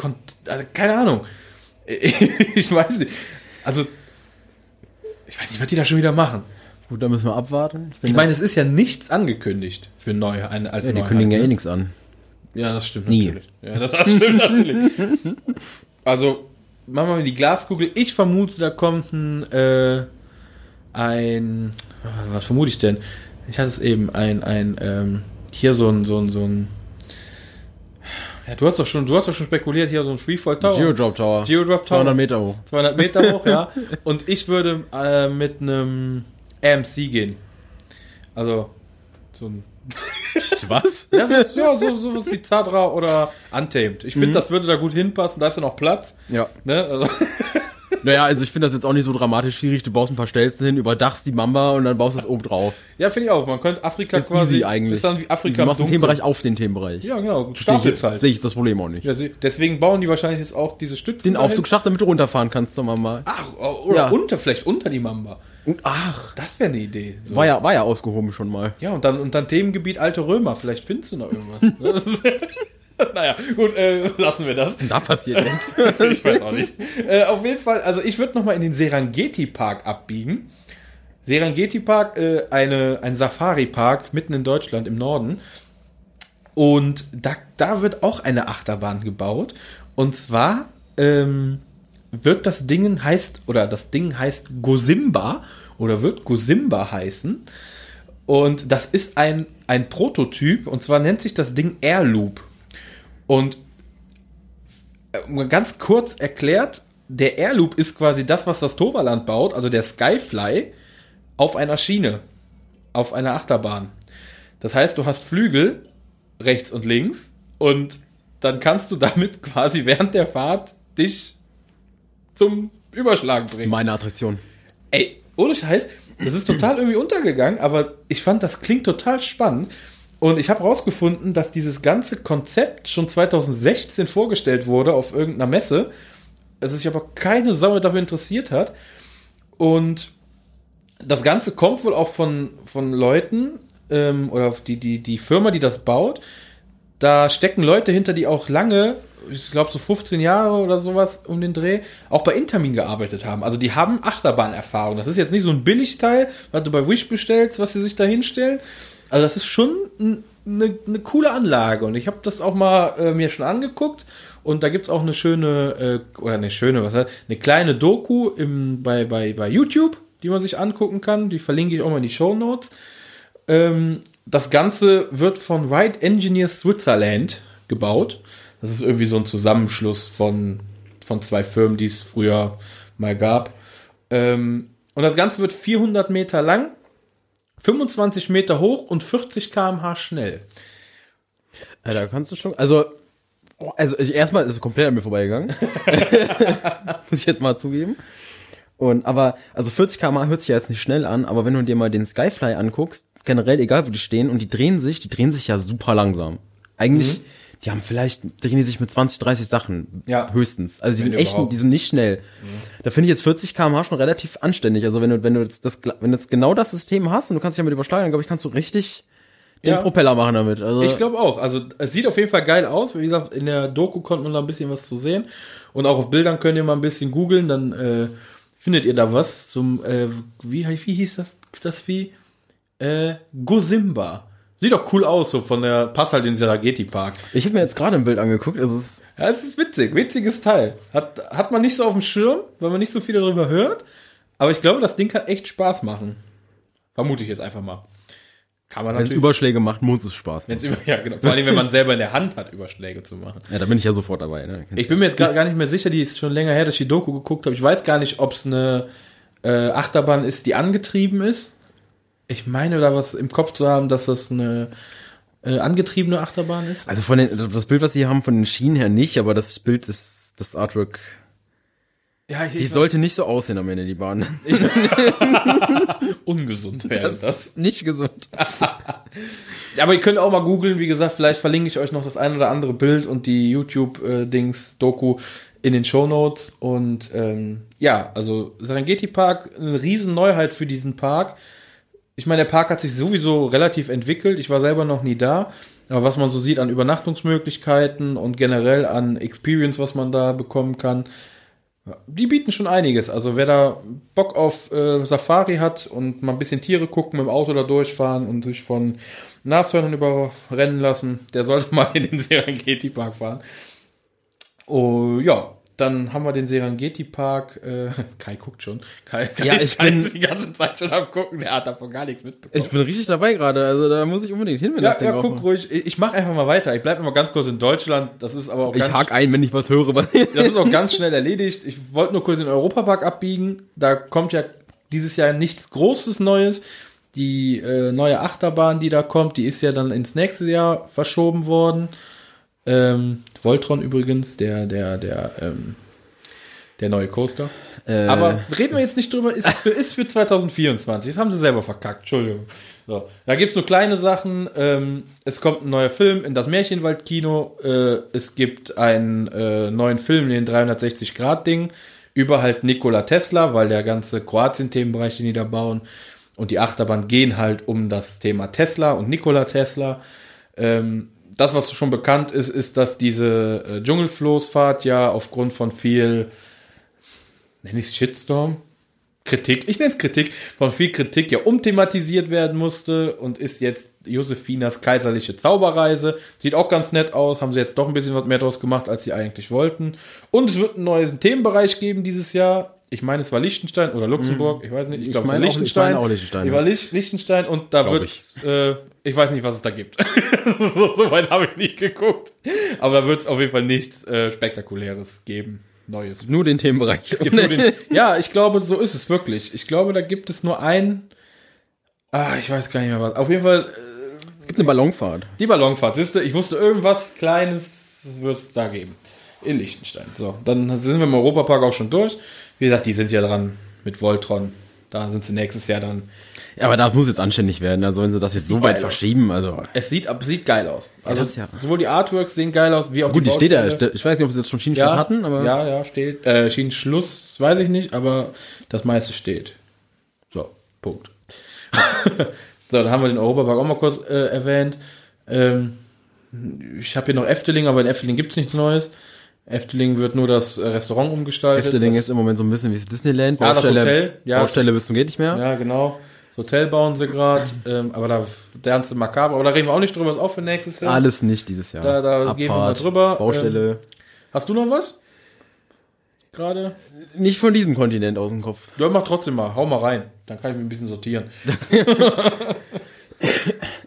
also keine Ahnung. Ich weiß nicht. Also, ich weiß nicht, was die da schon wieder machen. Gut, da müssen wir abwarten. Ich meine, es ist ja nichts angekündigt für neu, ein- als ja, die kündigen ja ne? eh nichts an. Ja, das stimmt Nie. natürlich. Ja, das, das stimmt natürlich. Also, machen wir mal die Glaskugel. Ich vermute, da kommt ein, äh, ein, was vermute ich denn? Ich hatte es eben, ein, ein, ähm, hier so ein, so ein, so ein, ja, du hast doch schon, du hast doch schon spekuliert, hier so ein Freefall Tower. Geodrop Tower. Geodrop Tower. 200 Meter hoch. 200 Meter hoch, ja. Und ich würde äh, mit einem AMC gehen. Also, so ein Was? ja, so, ja, so, sowas wie Zadra oder Untamed. Ich finde, das würde da gut hinpassen. Da ist ja noch Platz. Ja. Ne? Also, Naja, also ich finde das jetzt auch nicht so dramatisch schwierig. Du baust ein paar Stelzen hin, überdachst die Mamba und dann baust das oben drauf. ja, finde ich auch. Man könnte Afrika Ist quasi. easy eigentlich. Ist dann wie. Afrika Du machst den. Themenbereich auf den Themenbereich. Ja, genau. Sehe ich, halt. sehe ich das Problem auch nicht. Ja, deswegen bauen die wahrscheinlich jetzt auch diese Stützen. Den dahin. Aufzugsschacht, damit du runterfahren kannst zur Mamba. Ach, oder Ja. unter, vielleicht unter die Mamba. Und ach, Das wäre eine Idee. So. war ja, war ja ausgehoben schon mal. Ja, und dann, und dann Themengebiet alte Römer. Vielleicht findest du noch irgendwas. Naja, gut, äh, lassen wir das. Da passiert jetzt. ich weiß auch nicht. Äh, auf jeden Fall, also ich würde nochmal in den Serengeti Park abbiegen. Serengeti Park, äh, eine, ein Safari Park mitten in Deutschland im Norden. Und da, da wird auch eine Achterbahn gebaut. Und zwar ähm, wird das Ding heißt, oder das Ding heißt Gosimba oder wird Gosimba heißen. Und das ist ein, ein Prototyp, und zwar nennt sich das Ding Airloop. Und äh, ganz kurz erklärt, der Airloop ist quasi das, was das Toverland baut, also der Skyfly, auf einer Schiene, auf einer Achterbahn. Das heißt, du hast Flügel rechts und links und dann kannst du damit quasi während der Fahrt dich zum Überschlagen bringen. Meine Attraktion. Ey, ohne Scheiß, das ist total irgendwie untergegangen, aber ich fand, das klingt total spannend. Und ich habe rausgefunden, dass dieses ganze Konzept schon 2016 vorgestellt wurde auf irgendeiner Messe, es sich aber keine Sau dafür interessiert hat. Und das Ganze kommt wohl auch von, von Leuten, ähm, oder die, die, die Firma, die das baut, da stecken Leute hinter, die auch lange, ich glaube so 15 Jahre oder sowas um den Dreh, auch bei Intermin gearbeitet haben. Also die haben Achterbahnerfahrung. Das ist jetzt nicht so ein Billigteil, was du bei Wish bestellst, was sie sich da hinstellen. Also das ist schon eine, eine coole Anlage und ich habe das auch mal äh, mir schon angeguckt und da gibt's auch eine schöne, äh, oder eine schöne, was heißt, eine kleine Doku im, bei, bei, bei YouTube, die man sich angucken kann. Die verlinke ich auch mal in die Show Notes. Ähm, das Ganze wird von Ride Engineers Switzerland gebaut. Das ist irgendwie so ein Zusammenschluss von, von zwei Firmen, die es früher mal gab. Ähm, und das Ganze wird 400 Meter lang, 25 Meter hoch und 40 km/h schnell. Ja, da kannst du schon, also, also ich, erstmal ist es komplett an mir vorbeigegangen. Muss ich jetzt mal zugeben. Und, aber, also 40 km hört sich ja jetzt nicht schnell an, aber wenn du dir mal den Skyfly anguckst, generell, egal wo die stehen, und die drehen sich, die drehen sich ja super langsam. Eigentlich, die haben vielleicht, drehen die sich mit 20, 30 Sachen. Ja. Höchstens. Also die Wenn sind echt, überhaupt. die sind nicht schnell. Da finde ich jetzt 40 km/h schon relativ anständig. Also wenn du, wenn du jetzt das, wenn du jetzt genau das System hast und du kannst dich damit überschlagen, dann glaube ich, kannst du richtig den Ja. Propeller machen damit. Also, Ich glaube auch. Also es sieht auf jeden Fall geil aus. Wie gesagt, in der Doku konnte man da ein bisschen was zu sehen. Und auch auf Bildern könnt ihr mal ein bisschen googeln, dann äh, findet ihr da was zum, äh, wie, wie hieß das, das Vieh? Äh, Gosimba. Sieht doch cool aus, so von der, passt halt in den Serengeti Park. ich habe mir jetzt gerade ein Bild angeguckt. Es ist, Ja, es ist witzig, witziges Teil. Hat, hat man nicht so auf dem Schirm, weil man nicht so viel darüber hört. Aber ich glaube, das Ding kann echt Spaß machen. Vermute ich jetzt einfach mal. Kann man wenn es. Überschläge macht, muss es Spaß machen. Wenn's über, ja, genau. Vor allem, wenn man selber in der Hand hat, Überschläge zu machen. Ja, da bin ich ja sofort dabei. Ne? Ich bin mir jetzt gar, gar nicht mehr sicher, die ist schon länger her, dass ich die Doku geguckt habe. Ich weiß gar nicht, ob es eine äh, Achterbahn ist, die angetrieben ist. Ich meine da was im Kopf zu haben, dass das eine äh, angetriebene Achterbahn ist. Also von den, das Bild, was sie haben, von den Schienen her nicht, aber das Bild ist, das Artwork, Ja, ich, die sollte nicht so aussehen am Ende, die Bahn. ungesund wäre das. nicht gesund. Ja, aber ihr könnt auch mal googeln, wie gesagt, vielleicht verlinke ich euch noch das ein oder andere Bild und die YouTube-Dings, Doku in den Shownotes. Und ähm, ja, also Serengeti Park, eine riesen Neuheit für diesen Park. Ich meine, der Park hat sich sowieso relativ entwickelt. Ich war selber noch nie da. Aber was man so sieht an Übernachtungsmöglichkeiten und generell an Experience, was man da bekommen kann, die bieten schon einiges. Also wer da Bock auf äh, Safari hat und mal ein bisschen Tiere gucken, mit dem Auto da durchfahren und sich von Nashörnern überrennen lassen, der sollte mal in den Serengeti Park fahren. Oh, ja, dann haben wir den Serengeti Park. Äh, Kai guckt schon. Kai, Kai, Ja, ich Kai bin- die ganze Zeit schon am gucken. Der hat davon gar nichts mitbekommen. Ich bin richtig dabei gerade, also da muss ich unbedingt hin, wenn ja, das Ding ja, guck ruhig. Ich, mache einfach mal weiter. Ich bleibe mal ganz kurz in Deutschland. Das ist aber auch Ich hake ein, wenn ich was höre. Das ist auch ganz schnell erledigt. Ich wollte nur kurz den Europapark abbiegen. Da kommt ja dieses Jahr nichts Großes Neues. Die äh, neue Achterbahn, die da kommt, die ist ja dann ins nächste Jahr verschoben worden. Ähm, Voltron übrigens, der, der, der, ähm, der neue Coaster. Äh, Aber reden wir jetzt nicht drüber, ist für, ist für 2024. Das haben sie selber verkackt, Entschuldigung. So. Da gibt's so kleine Sachen. Ähm, es kommt ein neuer Film in das Märchenwald-Kino. Äh, es gibt einen äh, neuen Film, den 360-Grad-Ding, über halt Nikola Tesla, weil der ganze Kroatien-Themenbereich, den die da bauen, und die Achterbahn gehen halt um das Thema Tesla und Nikola Tesla. Ähm, das, was schon bekannt ist, ist, dass diese äh, Dschungelfloßfahrt ja aufgrund von viel nenne ich es Shitstorm? Kritik, ich nenne es Kritik, von viel Kritik ja umthematisiert werden musste und ist jetzt Josefinas kaiserliche Zauberreise. Sieht auch ganz nett aus, haben sie jetzt doch ein bisschen was mehr draus gemacht, als sie eigentlich wollten. Und es wird einen neuen Themenbereich geben dieses Jahr. Ich meine, es war Liechtenstein oder Luxemburg, ich weiß nicht, ich, Ich glaube, es war Liechtenstein. auch Liechtenstein, Ich war Liechtenstein und da wird, ich. äh, ich weiß nicht, was es da gibt. so, so weit habe ich nicht geguckt. Aber da wird es auf jeden Fall nichts äh, Spektakuläres geben. Neues. nur den Themenbereich. gibt nur den, ja, ich glaube, so ist es wirklich. Ich glaube, da gibt es nur ein. Ah, ich weiß gar nicht mehr was. Auf jeden Fall äh, Es gibt eine Ballonfahrt. die Ballonfahrt. Siehst du, ich wusste, irgendwas Kleines wird es da geben. In Liechtenstein. So, dann sind wir im Europapark auch schon durch. Wie gesagt, die sind ja dran mit Voltron. Da sind sie nächstes Jahr dann. Ja, aber das muss jetzt anständig werden. Also wenn sie das jetzt so weit verschieben, also. Es sieht, ab- sieht geil aus. Also das ja. sowohl die Artworks sehen geil aus, wie auch Gut, die steht ja. Baustelle. Ich weiß nicht, ob sie jetzt schon Schienenschluss hatten, aber. Ja, ja, steht. Äh, Schienenschluss, weiß ich nicht, aber das meiste steht. So, Punkt. So, dann haben wir den Europapark auch mal kurz äh, erwähnt. Ähm, ich habe hier noch Efteling, aber in Efteling gibt's nichts Neues. Efteling wird nur das äh, Restaurant umgestaltet. Efteling ist im Moment so ein bisschen wie das Disneyland. Ah, das Hotel, ja. Baustelle bis zum geht nicht mehr. Ja, genau. Das Hotel bauen sie gerade, ähm, aber da der ganze makaber, aber da reden wir auch nicht drüber, ist auch für nächstes Jahr. Alles nicht dieses Jahr. Da- da gehen wir mal drüber. Baustelle. Hast du noch was? Gerade? nicht von diesem Kontinent aus dem Kopf. Ja, mach trotzdem mal, hau mal rein. Dann kann ich mich ein bisschen sortieren.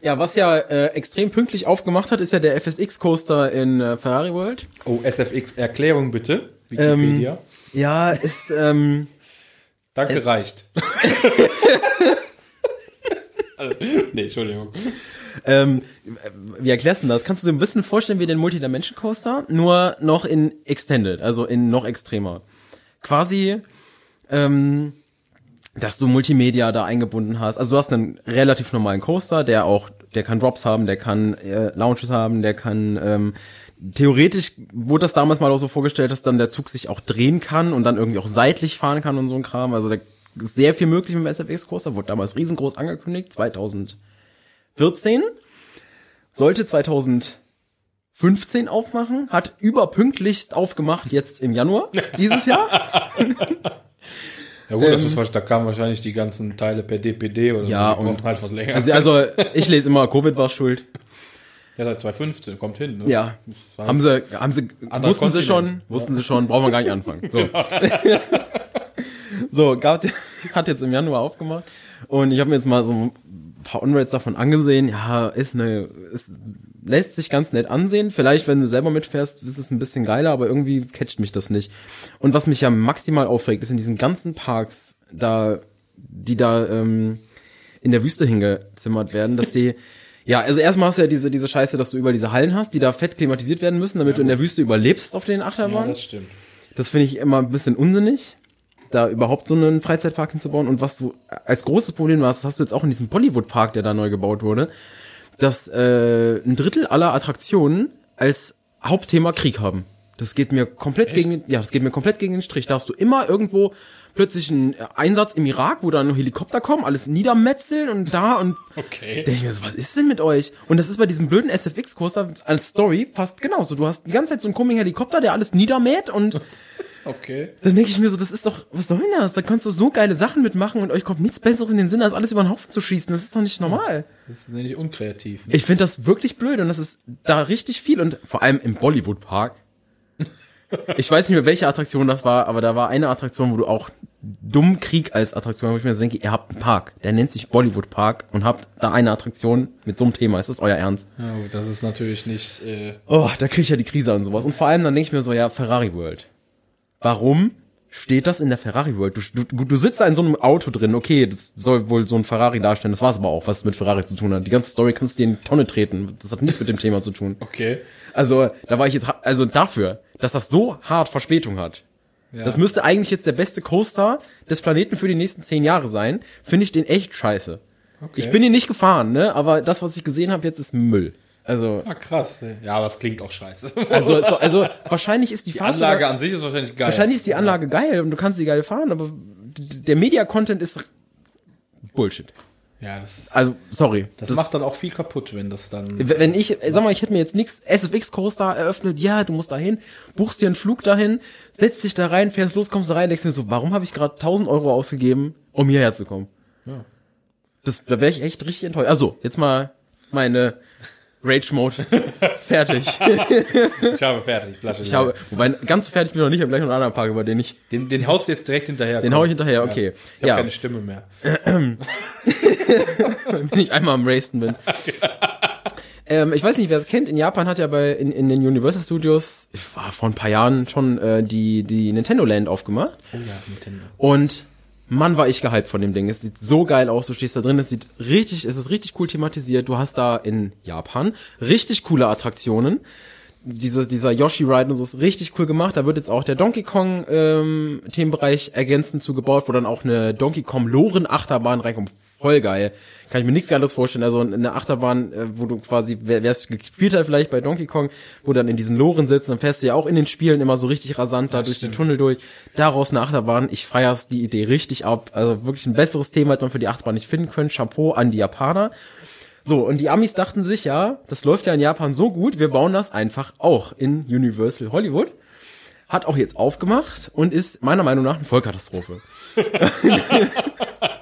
Ja, was ja äh, extrem pünktlich aufgemacht hat, ist ja der FSX Coaster in äh, Ferrari World. Oh, SFX, Erklärung bitte. Wikipedia. Ja, ist ähm, Danke, reicht. Also, nee, Entschuldigung. ähm, wie erklärst du das? Kannst du dir ein bisschen vorstellen wie den Multidimension Coaster, nur noch in Extended, also in noch extremer. Quasi, ähm, dass du Multimedia da eingebunden hast. Also du hast einen relativ normalen Coaster, der auch, der kann Drops haben, der kann äh, Launches haben, der kann ähm, theoretisch wurde das damals mal auch so vorgestellt, dass dann der Zug sich auch drehen kann und dann irgendwie auch seitlich fahren kann und so ein Kram. Also da ist sehr viel möglich mit dem SFX Coaster, wurde damals riesengroß angekündigt, 2014. Sollte 2015 aufmachen, hat überpünktlichst aufgemacht jetzt im Januar dieses Jahr. Ja gut, das ist, da kamen wahrscheinlich die ganzen Teile per DPD oder Ja, so. Die und- halt was länger. Also, also ich lese immer, Covid war schuld. ja, seit 2015, kommt hin. Ne? Ja. Sein. Haben sie, haben sie, Anderer wussten sie schon, Kontinent. wussten sie schon, brauchen wir gar nicht anfangen. So, so gab, hat jetzt im Januar aufgemacht und ich habe mir jetzt mal so ein paar Onrates davon angesehen. Ja, ist eine, es lässt sich ganz nett ansehen. Vielleicht, wenn du selber mitfährst, ist es ein bisschen geiler, aber irgendwie catcht mich das nicht. Und was mich ja maximal aufregt, ist in diesen ganzen Parks, da, die da ähm, in der Wüste hingezimmert werden, dass die ja, also erstmal hast du ja diese, diese Scheiße, dass du über diese Hallen hast, die da fett klimatisiert werden müssen, damit du in der Wüste überlebst auf den Ja, Achterbahnen. das stimmt. Das finde ich immer ein bisschen unsinnig, da überhaupt so einen Freizeitpark hinzubauen. Und was du als großes Problem hast, hast du jetzt auch in diesem Bollywood-Park, der da neu gebaut wurde, dass äh, ein Drittel aller Attraktionen als Hauptthema Krieg haben. Das geht mir komplett gegen, ja, das geht mir komplett gegen den Strich. Da hast du immer irgendwo plötzlich einen Einsatz im Irak, wo dann Helikopter kommen, alles niedermetzeln und da und Okay. denke ich mir so, was ist denn mit euch? Und das ist bei diesem blöden SFX-Coaster als Story fast genauso. Du hast die ganze Zeit so einen komischen Helikopter, der alles niedermäht und Okay. dann denke ich mir so, das ist doch, was soll denn das? Da kannst du so geile Sachen mitmachen und euch kommt nichts Besseres in den Sinn, als alles über den Haufen zu schießen. Das ist doch nicht normal. Das ist nämlich unkreativ. Ich finde das wirklich blöd und das ist da richtig viel und vor allem im Bollywood Park. Ich weiß nicht mehr, welche Attraktion das war, aber da war eine Attraktion, wo du auch dumm Krieg als Attraktion, wo ich mir so denke, ihr habt einen Park, der nennt sich Bollywood Park und habt da eine Attraktion mit so einem Thema. Ist das euer Ernst? Ja, gut, das ist natürlich nicht. Äh, Oh, da krieg ich ja die Krise an sowas. Und vor allem dann denke ich mir so, ja, Ferrari World. Warum steht das in der Ferrari World? Du, du, du sitzt da in so einem Auto drin, okay, das soll wohl so ein Ferrari darstellen, das war's aber auch, was mit Ferrari zu tun hat. Die ganze Story kannst du dir in die Tonne treten. Das hat nichts mit dem Thema zu tun. okay. Also, da war ich jetzt, also dafür, dass das so hart Verspätung hat. Das müsste eigentlich jetzt der beste Coaster des Planeten für die nächsten zehn Jahre sein. Finde ich den echt scheiße. Ich bin ihn nicht gefahren, ne? Aber das, was ich gesehen habe, jetzt ist Müll. Also, Ah, krass. Ja, aber es klingt auch scheiße. also, so, also wahrscheinlich ist die, Die Fahrt Anlage sogar- an sich ist wahrscheinlich geil. wahrscheinlich ist die Anlage geil und du kannst sie geil fahren, aber der Media-Content ist Bullshit. Ja, das, Also, sorry. das, macht dann auch viel kaputt, wenn das dann. wenn ich, sag mal, ich hätte mir jetzt nichts SFX Coaster eröffnet, ja, du musst da hin, buchst dir einen Flug dahin, setzt dich da rein, fährst los, kommst da rein, denkst mir so, warum habe ich gerade 1000 Euro ausgegeben, um hierher zu kommen? Ja. Das, da wäre ich echt richtig enttäuscht. Also, jetzt mal meine Rage Mode fertig. Ich habe fertig, Flasche. Ich habe, wobei ganz fertig bin ich noch nicht, ich habe gleich noch einen anderen Park, über den ich, den, den haust du jetzt direkt hinterher. den komm. hau ich hinterher, okay. Ich habe Ja, keine Stimme mehr. wenn ich einmal am Racen bin. ähm, ich weiß nicht, wer es kennt. In Japan hat ja bei in, in den Universal Studios war vor ein paar Jahren schon äh, die die Nintendo Land aufgemacht Oh ja, Nintendo. und Mann, war ich gehypt von dem Ding. Es sieht so geil aus. Du stehst da drin. Es sieht richtig, es ist richtig cool thematisiert. Du hast da in Japan richtig coole Attraktionen. Diese, dieser Yoshi Ride und so ist richtig cool gemacht. Da wird jetzt auch der Donkey Kong ähm, Themenbereich ergänzend zugebaut, wo dann auch eine Donkey Kong Loren Achterbahn reinkommt. Voll geil. Kann ich mir nichts anderes vorstellen. Also eine Achterbahn, äh, wo du quasi, wer es gespielt hat vielleicht bei Donkey Kong, wo du dann in diesen Loren sitzt, dann fährst du ja auch in den Spielen immer so richtig rasant da durch den Tunnel durch. Daraus eine Achterbahn, ich feier's die Idee richtig ab. Also wirklich ein besseres Thema hätte man für die Achterbahn nicht finden können. Chapeau an die Japaner. So, und die Amis dachten sich, ja, das läuft ja in Japan so gut, wir bauen das einfach auch in Universal Hollywood. Hat auch jetzt aufgemacht und ist meiner Meinung nach eine Vollkatastrophe.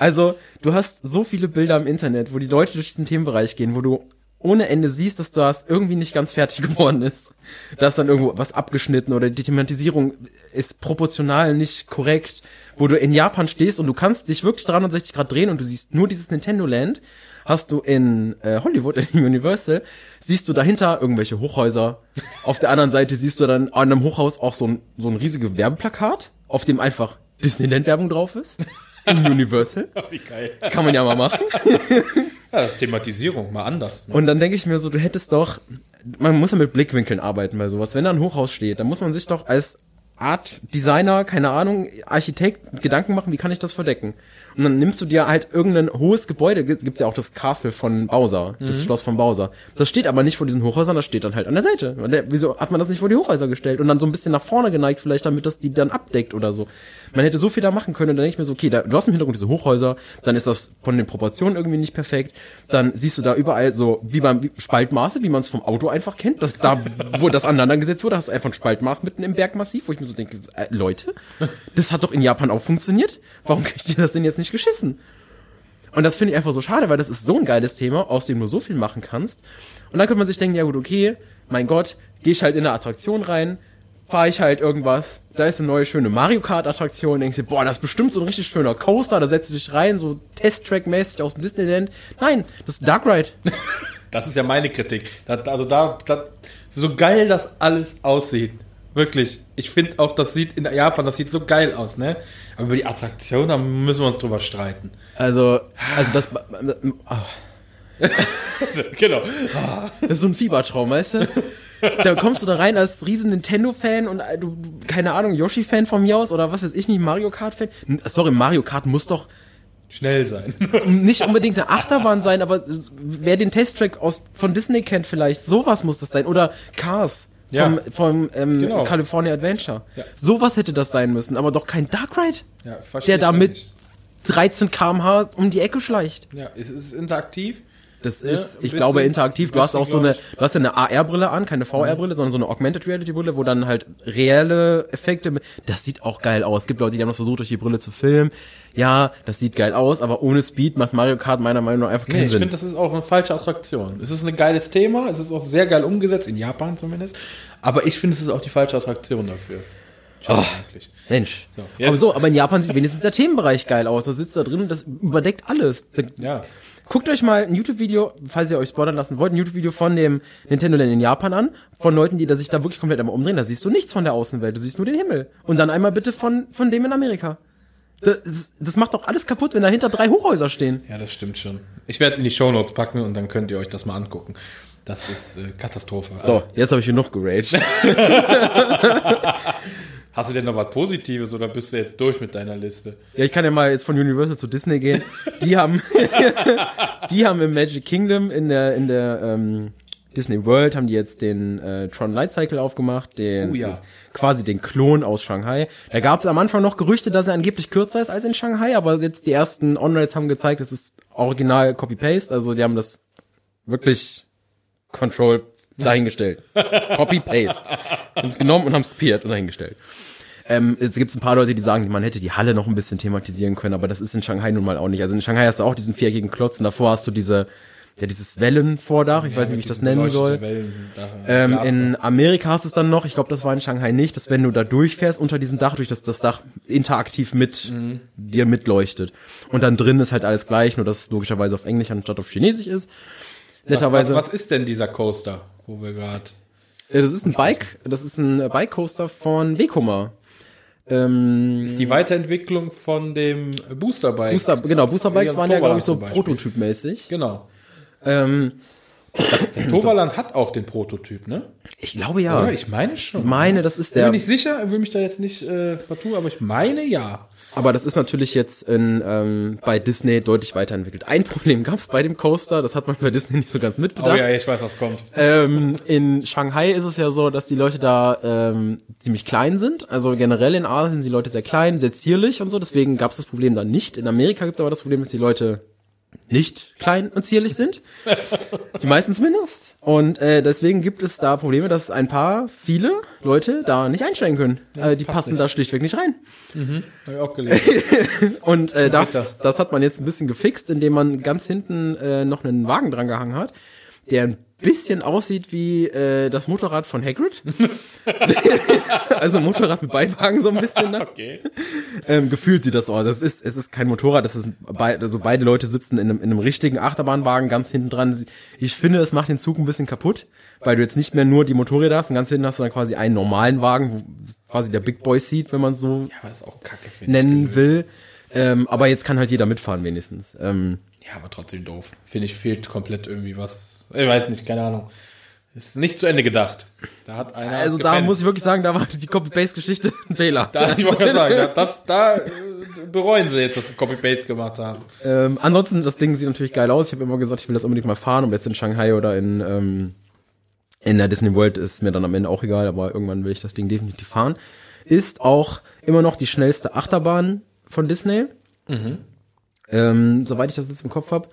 also, du hast so viele Bilder im Internet, wo die Leute durch diesen Themenbereich gehen, wo du ohne Ende siehst, dass das irgendwie nicht ganz fertig geworden ist. Da ist dann irgendwo was abgeschnitten oder die Thematisierung ist proportional nicht korrekt, wo du in Japan stehst und du kannst dich wirklich 360 Grad drehen und du siehst nur dieses Nintendo Land. Hast du in äh, Hollywood, in Universal, siehst du dahinter irgendwelche Hochhäuser. Auf der anderen Seite siehst du dann an einem Hochhaus auch so ein, so ein riesiges Werbeplakat, auf dem einfach Disneyland-Werbung drauf ist. In Universal. Wie geil. Kann man ja mal machen. Ja, das ist Thematisierung, mal anders. Ne? Und dann denke ich mir so, du hättest doch, man muss ja mit Blickwinkeln arbeiten bei sowas. Wenn da ein Hochhaus steht, dann muss man sich doch als Art Designer, keine Ahnung, Architekt Gedanken machen, wie kann ich das verdecken? Und dann nimmst du dir halt irgendein hohes Gebäude, gibt gibt's ja auch das Castle von Bowser, das Schloss von Bowser. Das steht aber nicht vor diesen Hochhäusern, das steht dann halt an der Seite. Der, wieso hat man das nicht vor die Hochhäuser gestellt und dann so ein bisschen nach vorne geneigt, vielleicht damit das die dann abdeckt oder so. Man hätte so viel da machen können und dann denke ich mir so, okay, da, du hast im Hintergrund diese Hochhäuser, dann ist das von den Proportionen irgendwie nicht perfekt, dann siehst du da überall so, wie beim wie Spaltmaße, wie man es vom Auto einfach kennt, dass da, wo das aneinandergesetzt wurde, hast du einfach ein Spaltmaß mitten im Bergmassiv, wo ich mir so denke, äh, Leute, das hat doch in Japan auch funktioniert. Warum kriegt ihr das denn jetzt nicht geschissen? Und das finde ich einfach so schade, weil das ist so ein geiles Thema, aus dem du so viel machen kannst. Und dann könnte man sich denken, ja gut, okay, mein Gott, gehe ich halt in eine Attraktion rein, fahre ich halt irgendwas, da ist eine neue schöne Mario Kart Attraktion, denkst dir, boah, das ist bestimmt so ein richtig schöner Coaster, da setzt du dich rein, so Test-Track-mäßig aus dem Disneyland. Nein, das ist Dark Ride. Das ist ja meine Kritik. Das, also da, das, so geil das alles aussieht. Wirklich. Ich finde auch, das sieht in Japan, das sieht so geil aus, ne? Aber über die Attraktion, da müssen wir uns drüber streiten. Also, also das, oh, genau. das ist so ein Fiebertraum, weißt du? Da kommst du da rein als riesen Nintendo-Fan und äh, du, keine Ahnung, Yoshi-Fan von mir aus oder was weiß ich nicht, Mario Kart-Fan. Sorry, Mario Kart muss doch Schnell sein. nicht unbedingt eine Achterbahn sein, aber wer den Testtrack aus von Disney kennt vielleicht, sowas muss das sein. Oder Cars Ja. vom, vom ähm, Genau. California Adventure. Ja. Sowas hätte das sein müssen, aber doch kein Dark Ride, Ja, der da mit nicht. 13 km/h um die Ecke schleicht. Ja, es ist interaktiv. Das Ja, ist, ein ich glaube, interaktiv. Du hast auch so eine, ich. du hast ja eine AR-Brille an, keine VR-Brille, sondern so eine Augmented Reality-Brille, wo dann halt reelle Effekte, mit- das sieht auch geil aus. Es gibt Leute, die haben das versucht, durch die Brille zu filmen. Ja, das sieht geil aus, aber ohne Speed macht Mario Kart meiner Meinung nach einfach keinen Nee, ich Sinn. finde, das ist auch eine falsche Attraktion. Es ist ein geiles Thema, es ist auch sehr geil umgesetzt, in Japan zumindest. Aber ich finde, es ist auch die falsche Attraktion dafür. Eigentlich. Mensch. So, aber so, aber in Japan sieht wenigstens der Themenbereich geil aus. Da sitzt du da drin und das überdeckt alles. Ja. Guckt euch mal ein YouTube-Video, falls ihr euch spoilern lassen wollt, ein YouTube-Video von dem Nintendo Land in Japan an, von Leuten, die da sich da wirklich komplett einmal umdrehen. Da siehst du nichts von der Außenwelt, du siehst nur den Himmel. Und dann einmal bitte von, von dem in Amerika. Das, das macht doch alles kaputt, wenn dahinter drei Hochhäuser stehen. Ja, das stimmt schon. Ich werde es in die Shownotes packen und dann könnt ihr euch das mal angucken. Das ist äh, Katastrophe. So, jetzt habe ich genug geraged. Du denn noch was Positives oder bist du jetzt durch mit deiner Liste? Ja, ich kann ja mal jetzt von Universal zu Disney gehen. Die haben, die haben im Magic Kingdom in der in der ähm, Disney World haben die jetzt den äh, Tron Light Cycle aufgemacht, den Oh ja. das- quasi den Klon aus Shanghai. Da gab es am Anfang noch Gerüchte, dass er angeblich kürzer ist als in Shanghai, aber jetzt die ersten On-Rails haben gezeigt, es ist original Copy-Paste, also die haben das wirklich Control dahingestellt. Copy-Paste. Haben es genommen und haben es kopiert und dahingestellt. Ähm, es gibt ein paar Leute, die sagen, man hätte die Halle noch ein bisschen thematisieren können, aber das ist in Shanghai nun mal auch nicht. Also in Shanghai hast du auch diesen viereckigen Klotz und davor hast du diese, ja, dieses Wellenvordach, ich weiß nicht, wie ich das nennen soll. Ähm, in Amerika hast du es dann noch, ich glaube, das war in Shanghai nicht, dass wenn du da durchfährst unter diesem Dach, durch das das Dach interaktiv mit dir mitleuchtet. Und dann drin ist halt alles gleich, nur dass es logischerweise auf Englisch anstatt auf Chinesisch ist. was, Netterweise. was, was ist denn dieser Coaster, wo wir gerade... Äh, Das ist ein Bike, das ist ein Bike Coaster von Vekoma. Ähm, Ist die Weiterentwicklung von dem Booster Bike. Booster, genau, Booster Bikes Ja, waren ja, glaube ich, so prototypmäßig. Genau. Ähm, Das Toverland hat auch den Prototyp, ne? ich glaube ja. Oder? Ich meine schon. Ich meine, das ist Ich bin der. mir nicht sicher, will mich da jetzt nicht äh, vertun, aber ich meine ja. Aber das ist natürlich jetzt in, ähm, bei Disney deutlich weiterentwickelt. Ein Problem gab es bei dem Coaster, das hat man bei Disney nicht so ganz mitbedacht. Oh ja, ich weiß, was kommt. Ähm, in Shanghai ist es ja so, dass die Leute da ähm, ziemlich klein sind. Also generell in Asien sind die Leute sehr klein, sehr zierlich und so. Deswegen gab es das Problem dann nicht. In Amerika gibt es aber das Problem, dass die Leute nicht klein und zierlich sind. Die meisten zumindest. Und äh, deswegen gibt es da Probleme, dass ein paar, viele Leute da nicht einsteigen können. äh, die passen da schlichtweg nicht rein. Hab ich auch gelesen. Und äh, das. das hat man jetzt ein bisschen gefixt, indem man ganz hinten äh, noch einen Wagen dran gehangen hat, der ein bisschen aussieht wie äh, das Motorrad von Hagrid. also ein Motorrad mit Beiwagen so ein bisschen. Ne? Okay. Ähm, gefühlt sieht das aus. Es ist, es ist kein Motorrad, das ist bei, also beide Leute sitzen in einem, in einem richtigen Achterbahnwagen ganz hinten dran. Ich finde, es macht den Zug ein bisschen kaputt, weil du jetzt nicht mehr nur die Motorräder hast und ganz hinten hast du dann quasi einen normalen Wagen, wo quasi der Big Boy Seat, wenn man so Ja, kacke, nennen will. Ähm, aber jetzt kann halt jeder mitfahren wenigstens. Ähm, Ja, aber trotzdem doof. Finde ich, fehlt komplett irgendwie was. Ich weiß nicht, keine Ahnung. Ist nicht zu Ende gedacht. Da hat einer. also da muss ich wirklich sagen, da war die Copy-Paste-Geschichte ein Fehler. Da, ich wollte sagen, da, das, da äh, bereuen sie jetzt, dass sie Copy-Paste gemacht haben. Ähm, ansonsten, das Ding sieht natürlich geil aus. Ich habe immer gesagt, ich will das unbedingt mal fahren. Ob jetzt in Shanghai oder in, ähm, in der Disney World ist mir dann am Ende auch egal, aber irgendwann will ich das Ding definitiv fahren. Ist auch immer noch die schnellste Achterbahn von Disney. Ähm, soweit ich das jetzt im Kopf habe.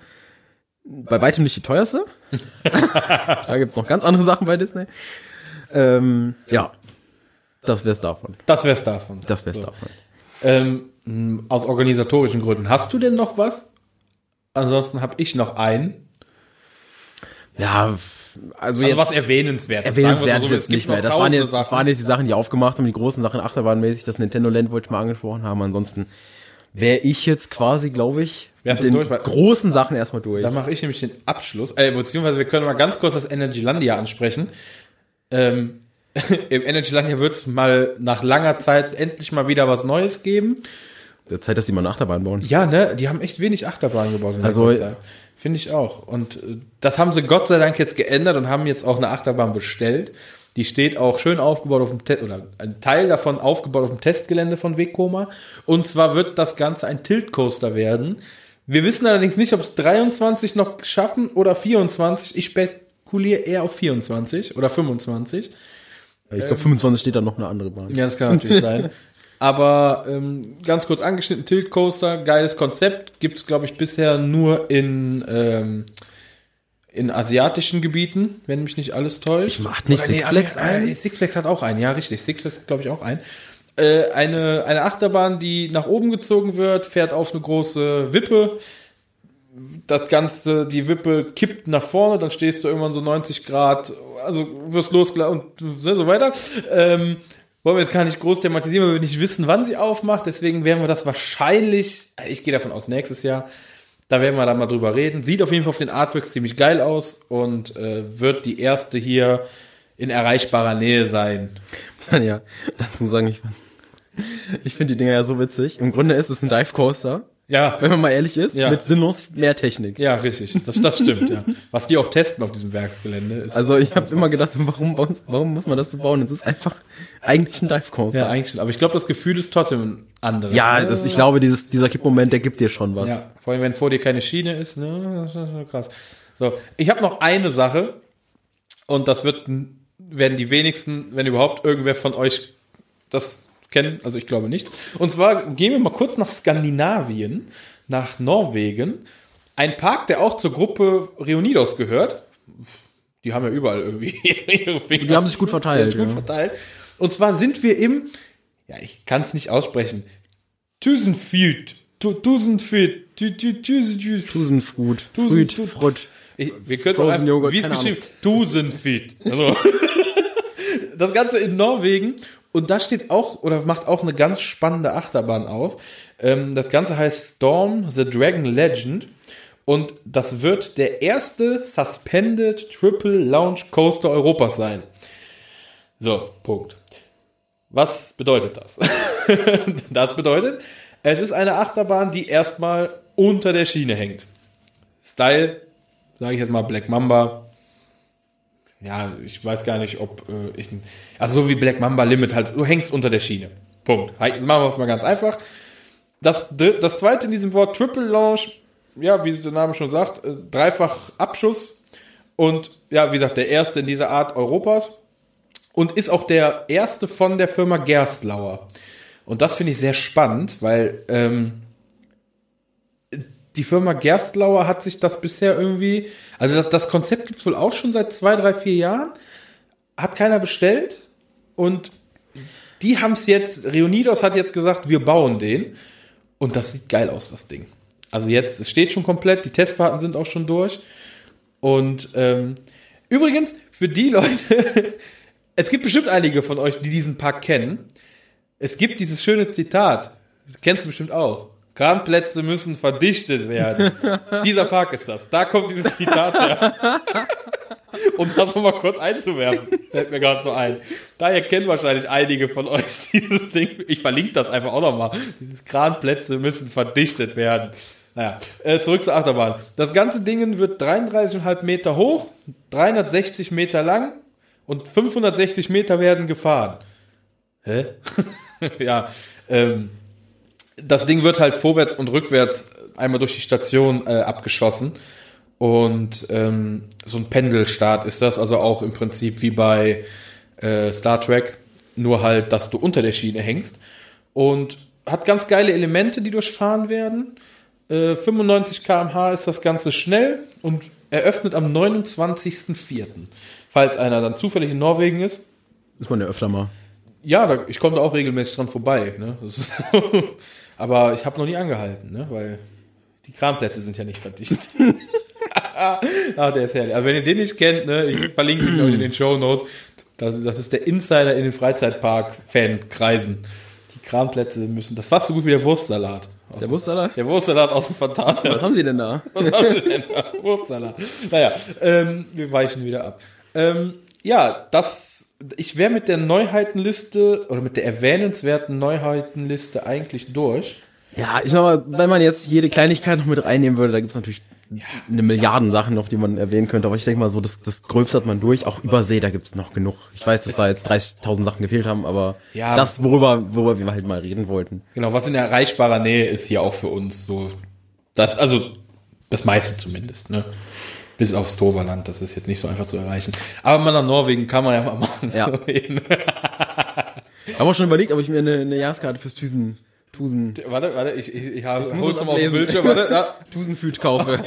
Bei weitem nicht die teuerste. da gibt's noch ganz andere Sachen bei Disney. Ähm, ja, das wär's davon. Das wär's davon. Das wär's So. davon. Ähm, aus organisatorischen Gründen. Hast du denn noch was? Ansonsten habe ich noch einen. Ja, also, Also jetzt was erwähnenswert erwähnenswert ist jetzt nicht mehr. Das waren jetzt, das waren jetzt die Sachen, die aufgemacht haben, die großen Sachen achterbahnmäßig. Das Nintendo Land wollte ich mal angesprochen haben. Ansonsten wäre ich jetzt quasi, glaube ich, Wärst mit den durch, großen Sachen erstmal durch. Da mache ich nämlich den Abschluss. Äh, beziehungsweise wir können mal ganz kurz das Energylandia ansprechen. Ähm, Im Energylandia wird es mal nach langer Zeit endlich mal wieder was Neues geben. Der Zeit, dass die mal eine Achterbahn bauen. Ja, ne, die haben echt wenig Achterbahn gebaut in Also- letzter Zeit. Finde ich auch. Und äh, das haben sie Gott sei Dank jetzt geändert und haben jetzt auch eine Achterbahn bestellt. Die steht auch schön aufgebaut auf dem Test, oder ein Teil davon aufgebaut auf dem Testgelände von Wegkoma. Und zwar wird das Ganze ein Tilt-Coaster werden. Wir wissen allerdings nicht, ob es 23 noch schaffen oder 24. Ich spekuliere eher auf 24 oder 25. Ich glaube, 25 steht da noch eine andere Bahn. Ja, das kann natürlich sein. Aber ähm, ganz kurz angeschnitten, Tilt Coaster, geiles Konzept. Gibt's glaube ich, bisher nur in, ähm, in asiatischen Gebieten, wenn mich nicht alles täuscht. Hat nicht Oder Six Flags äh, einen? Six Flags hat auch einen, ja, richtig. Six Flags hat, glaube ich, auch einen. Äh, eine, eine Achterbahn, die nach oben gezogen wird, fährt auf eine große Wippe. Das Ganze, die Wippe kippt nach vorne, dann stehst du irgendwann so 90 Grad, also wirst losgelassen und ne, so weiter. Ähm, wollen wir jetzt gar nicht groß thematisieren, weil wir nicht wissen, wann sie aufmacht. Deswegen werden wir das wahrscheinlich, ich gehe davon aus, nächstes Jahr. Da werden wir dann mal drüber reden. Sieht auf jeden Fall auf den Artworks ziemlich geil aus und äh, wird die erste hier in erreichbarer Nähe sein. Muss man ja dazu sagen, ich, ich finde die Dinger ja so witzig. Im Grunde ist es ein Dive Coaster, Ja, wenn man mal ehrlich ist, Ja. mit sinnlos mehr Technik. ja, richtig. Das, das stimmt, ja. Was die auch testen auf diesem Werksgelände ist. Also ich habe immer gedacht, warum, warum, muss man das so bauen? Es ist einfach eigentlich ein Dive Coaster. ja, eigentlich schon. Aber ich glaube, das Gefühl ist trotzdem ein anderes. Ja, ne? das, ich glaube, dieses, dieser Kippmoment, der gibt dir schon was. Ja, vor allem, wenn vor dir keine Schiene ist, ne? Das ist schon krass. So, ich habe noch eine Sache und das wird werden die wenigsten, wenn überhaupt irgendwer von euch das kennen, also ich glaube nicht. Und zwar gehen wir mal kurz nach Skandinavien, nach Norwegen. Ein Park, der auch zur Gruppe Reunidos gehört. Die haben ja überall irgendwie ihre Finger. Die haben sich gut verteilt, Ja, gut verteilt. Und zwar sind wir im, ja, ich kann es nicht aussprechen, Tusenfield. Tu- Tusenfield. Tu- tu- tu- tu- Tusenfrut, Tusen- Früd, tu- Frut. Ich, wir können auch, Joghurt, wie es geschrieben, Tusenfield. Also, das Ganze in Norwegen. Und da steht auch, oder macht auch eine ganz spannende Achterbahn auf. Ähm, das Ganze heißt Storm the Dragon Legend. Und das wird der erste Suspended Triple Launch Coaster Europas sein. So, Punkt. Was bedeutet das? das bedeutet, es ist eine Achterbahn, die erstmal unter der Schiene hängt. Style, sage ich jetzt mal Black Mamba. Ja, ich weiß gar nicht, ob äh, ich. Also so wie Black Mamba Limit halt, du hängst unter der Schiene. Punkt. Halt, Machen wir es mal ganz einfach. das, das zweite in diesem Wort Triple Launch, ja, wie der Name schon sagt, äh, dreifach Abschuss und ja, wie gesagt, der erste in dieser Art Europas und ist auch der erste von der Firma Gerstlauer. Und das finde ich sehr spannend, weil ähm, die Firma Gerstlauer hat sich das bisher irgendwie, also das, das Konzept gibt es wohl auch schon seit zwei, drei, vier Jahren, hat keiner bestellt und die haben es jetzt, Reunidos hat jetzt gesagt, wir bauen den und das sieht geil aus, das Ding. Also jetzt, es steht schon komplett, die Testfahrten sind auch schon durch und ähm, übrigens, für die Leute, es gibt bestimmt einige von euch, die diesen Park kennen. Es gibt dieses schöne Zitat, kennst du bestimmt auch. Kranplätze müssen verdichtet werden. Dieser Park ist das. Da kommt dieses Zitat her. Um das nochmal kurz einzuwerfen, fällt mir gerade so ein. Daher kennen wahrscheinlich einige von euch dieses Ding. Ich verlinke das einfach auch nochmal. Dieses Kranplätze müssen verdichtet werden. Naja, äh, zurück zur Achterbahn. Das ganze Ding wird 33,5 Meter hoch, 360 Meter lang und 560 Meter werden gefahren. Hä? ja, ähm, das Ding wird halt vorwärts und rückwärts einmal durch die Station äh, abgeschossen. Und ähm, so ein Pendelstart ist das, also auch im Prinzip wie bei äh, Star Trek, nur halt, dass du unter der Schiene hängst. Und hat ganz geile Elemente, die durchfahren werden. Äh, 95 km/h ist das Ganze schnell und eröffnet am 29.04. Falls einer dann zufällig in Norwegen ist. Ist man ja öfter mal. Ja, da, ich komme da auch regelmäßig dran vorbei. Ne? Aber ich habe noch nie angehalten, ne? weil die Kramplätze sind ja nicht verdichtet. ah, der ist herrlich. Also wenn ihr den nicht kennt, ne, ich verlinke ihn euch in den Show Notes. Das, das ist der Insider in den Freizeitpark-Fan-Kreisen. Die Kramplätze müssen, das fast so gut wie der Wurstsalat. Aus Der Wurstsalat? Der Wurstsalat aus dem Phantasialand. Was haben sie denn da? Was haben wir denn da? Wurstsalat. Naja, ähm, wir weichen wieder ab. Ähm, ja, das, ich wäre mit der Neuheitenliste oder mit der erwähnenswerten Neuheitenliste eigentlich durch. Ja, ich sag mal, wenn man jetzt jede Kleinigkeit noch mit reinnehmen würde, da gibt's natürlich eine Milliarden Sachen noch, die man erwähnen könnte. Aber ich denke mal so, das, das Gröbste hat man durch. Auch Übersee, da gibt's noch genug. Ich weiß, dass da jetzt 30.000 Sachen gefehlt haben, aber Ja. das, worüber, worüber wir halt mal reden wollten. Genau, was in erreichbarer Nähe ist hier auch für uns so. Das, also, das meiste zumindest, ne? Bis aufs Toverland, das ist jetzt nicht so einfach zu erreichen. Aber mal nach Norwegen kann man ja mal machen. Ja. Ich habe auch schon überlegt, ob ich mir eine, eine Jahreskarte fürs Tusen, Tusen, warte, warte, ich, ich, ich habe, muss hol's nochmal auf den. Bildschirm, warte, ja. Tusenfüt kaufe.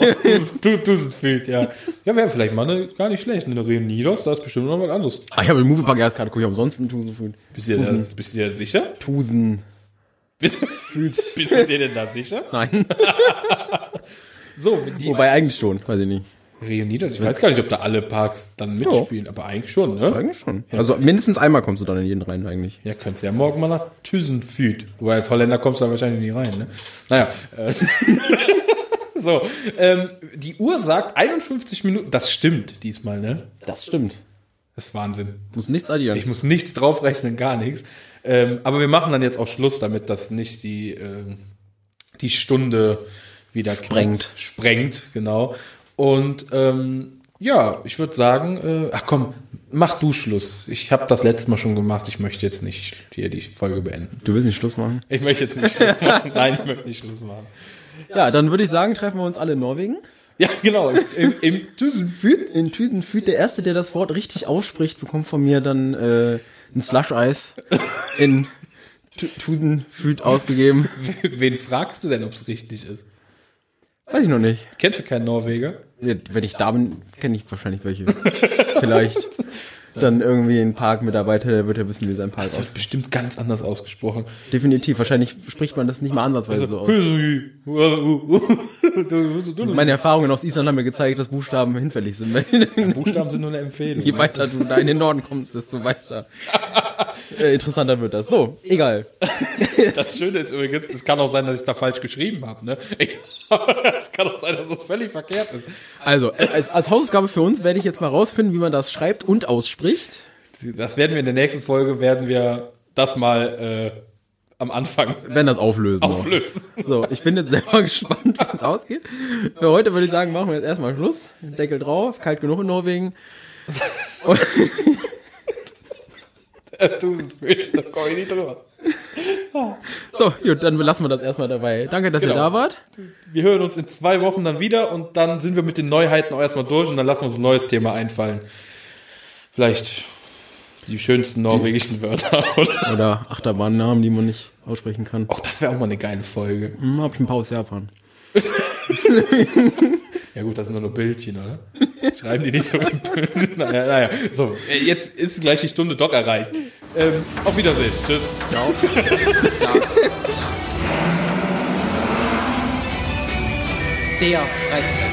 Tusenfeld, ja. Ja, wäre vielleicht mal eine, gar nicht schlecht. Eine Reunidos, da ist bestimmt noch was anderes. ah, ich habe eine Moviepark Jahreskarte, gucke ich umsonst einen Tusenfüt. Bist du dir, bist du dir sicher? Tusen. Bist, bist du dir denn da sicher? Nein. So, die Wobei eigentlich schon, weiß ich nicht. Reunidos, ich weiß gar nicht, ob da alle Parks dann mitspielen, aber eigentlich schon, ne? Eigentlich schon. Also mindestens einmal kommst du dann in jeden rein eigentlich. Ja, könntest ja morgen mal nach Thysenfüd. Wobei als Holländer kommst du da wahrscheinlich nie rein, ne? Naja. Äh, so, ähm, die Uhr sagt 51 Minuten. Das stimmt diesmal, ne? Das stimmt. Das ist Wahnsinn. Du musst nichts addieren. Ich muss nichts draufrechnen, gar nichts. Ähm, aber wir machen dann jetzt auch Schluss, damit das nicht die, ähm, die Stunde wieder Sprengt. knackt. Sprengt, genau. Und ähm, ja, ich würde sagen, äh, ach komm, mach du Schluss. Ich habe das letzte Mal schon gemacht. Ich möchte jetzt nicht hier die Folge beenden. du willst nicht Schluss machen? Ich möchte jetzt nicht Schluss machen. Nein, ich möchte nicht Schluss machen. Ja, dann würde ich sagen, treffen wir uns alle in Norwegen. Ja, genau. Im, im Thysenfüd. In Thysenfüd, der Erste, der das Wort richtig ausspricht, bekommt von mir dann äh, ein Slush-Eis in Tü- Thysenfüd ausgegeben. Wen fragst du denn, ob es richtig ist? Weiß ich noch nicht. Kennst du keinen Norweger? Wenn ich da bin, kenne ich wahrscheinlich welche. Vielleicht. Dann irgendwie ein Parkmitarbeiter, der wird ja wissen, wie sein Park Das aussieht. wird bestimmt ganz anders ausgesprochen. Definitiv. Wahrscheinlich spricht man das nicht mal ansatzweise so aus. Buchstaben Meine Erfahrungen aus Island haben mir gezeigt, dass Buchstaben hinfällig sind. sind nur eine Empfehlung. Je weiter du da in den Norden kommst, desto weiter äh, interessanter wird das. So, egal. Das Schöne ist übrigens, es kann auch sein, dass ich da falsch geschrieben habe. Ne? Es kann auch sein, dass es völlig verkehrt ist. Also, als, als Hausaufgabe für uns werde ich jetzt mal rausfinden, wie man das schreibt und ausspricht. Das werden wir in der nächsten Folge, werden wir das mal äh, am Anfang Wenn das auflösen. noch. auflösen. So, ich bin jetzt selber gespannt, wie es ausgeht. Für heute würde ich sagen, machen wir jetzt erstmal Schluss. Deckel drauf, kalt genug in Norwegen. Du, da komme ich nicht drüber. So, gut, dann lassen wir das erstmal dabei. Danke, dass ihr Genau. da wart. Wir hören uns in zwei Wochen dann wieder und dann sind wir mit den Neuheiten auch erstmal durch und dann lassen wir uns ein neues Thema einfallen. Vielleicht die schönsten norwegischen Wörter. Oder? Oder Achterbahnnamen, die man nicht aussprechen kann. Auch das wäre auch mal eine geile Folge. Hm, hab ich ein paar aus Japan. Ja gut, das sind nur nur Bildchen, oder? Schreiben die nicht so mit Bildchen? Naja, naja. So, äh, jetzt ist gleich die Stunde doch erreicht. Ähm, auf Wiedersehen. Tschüss. Der Freizeit.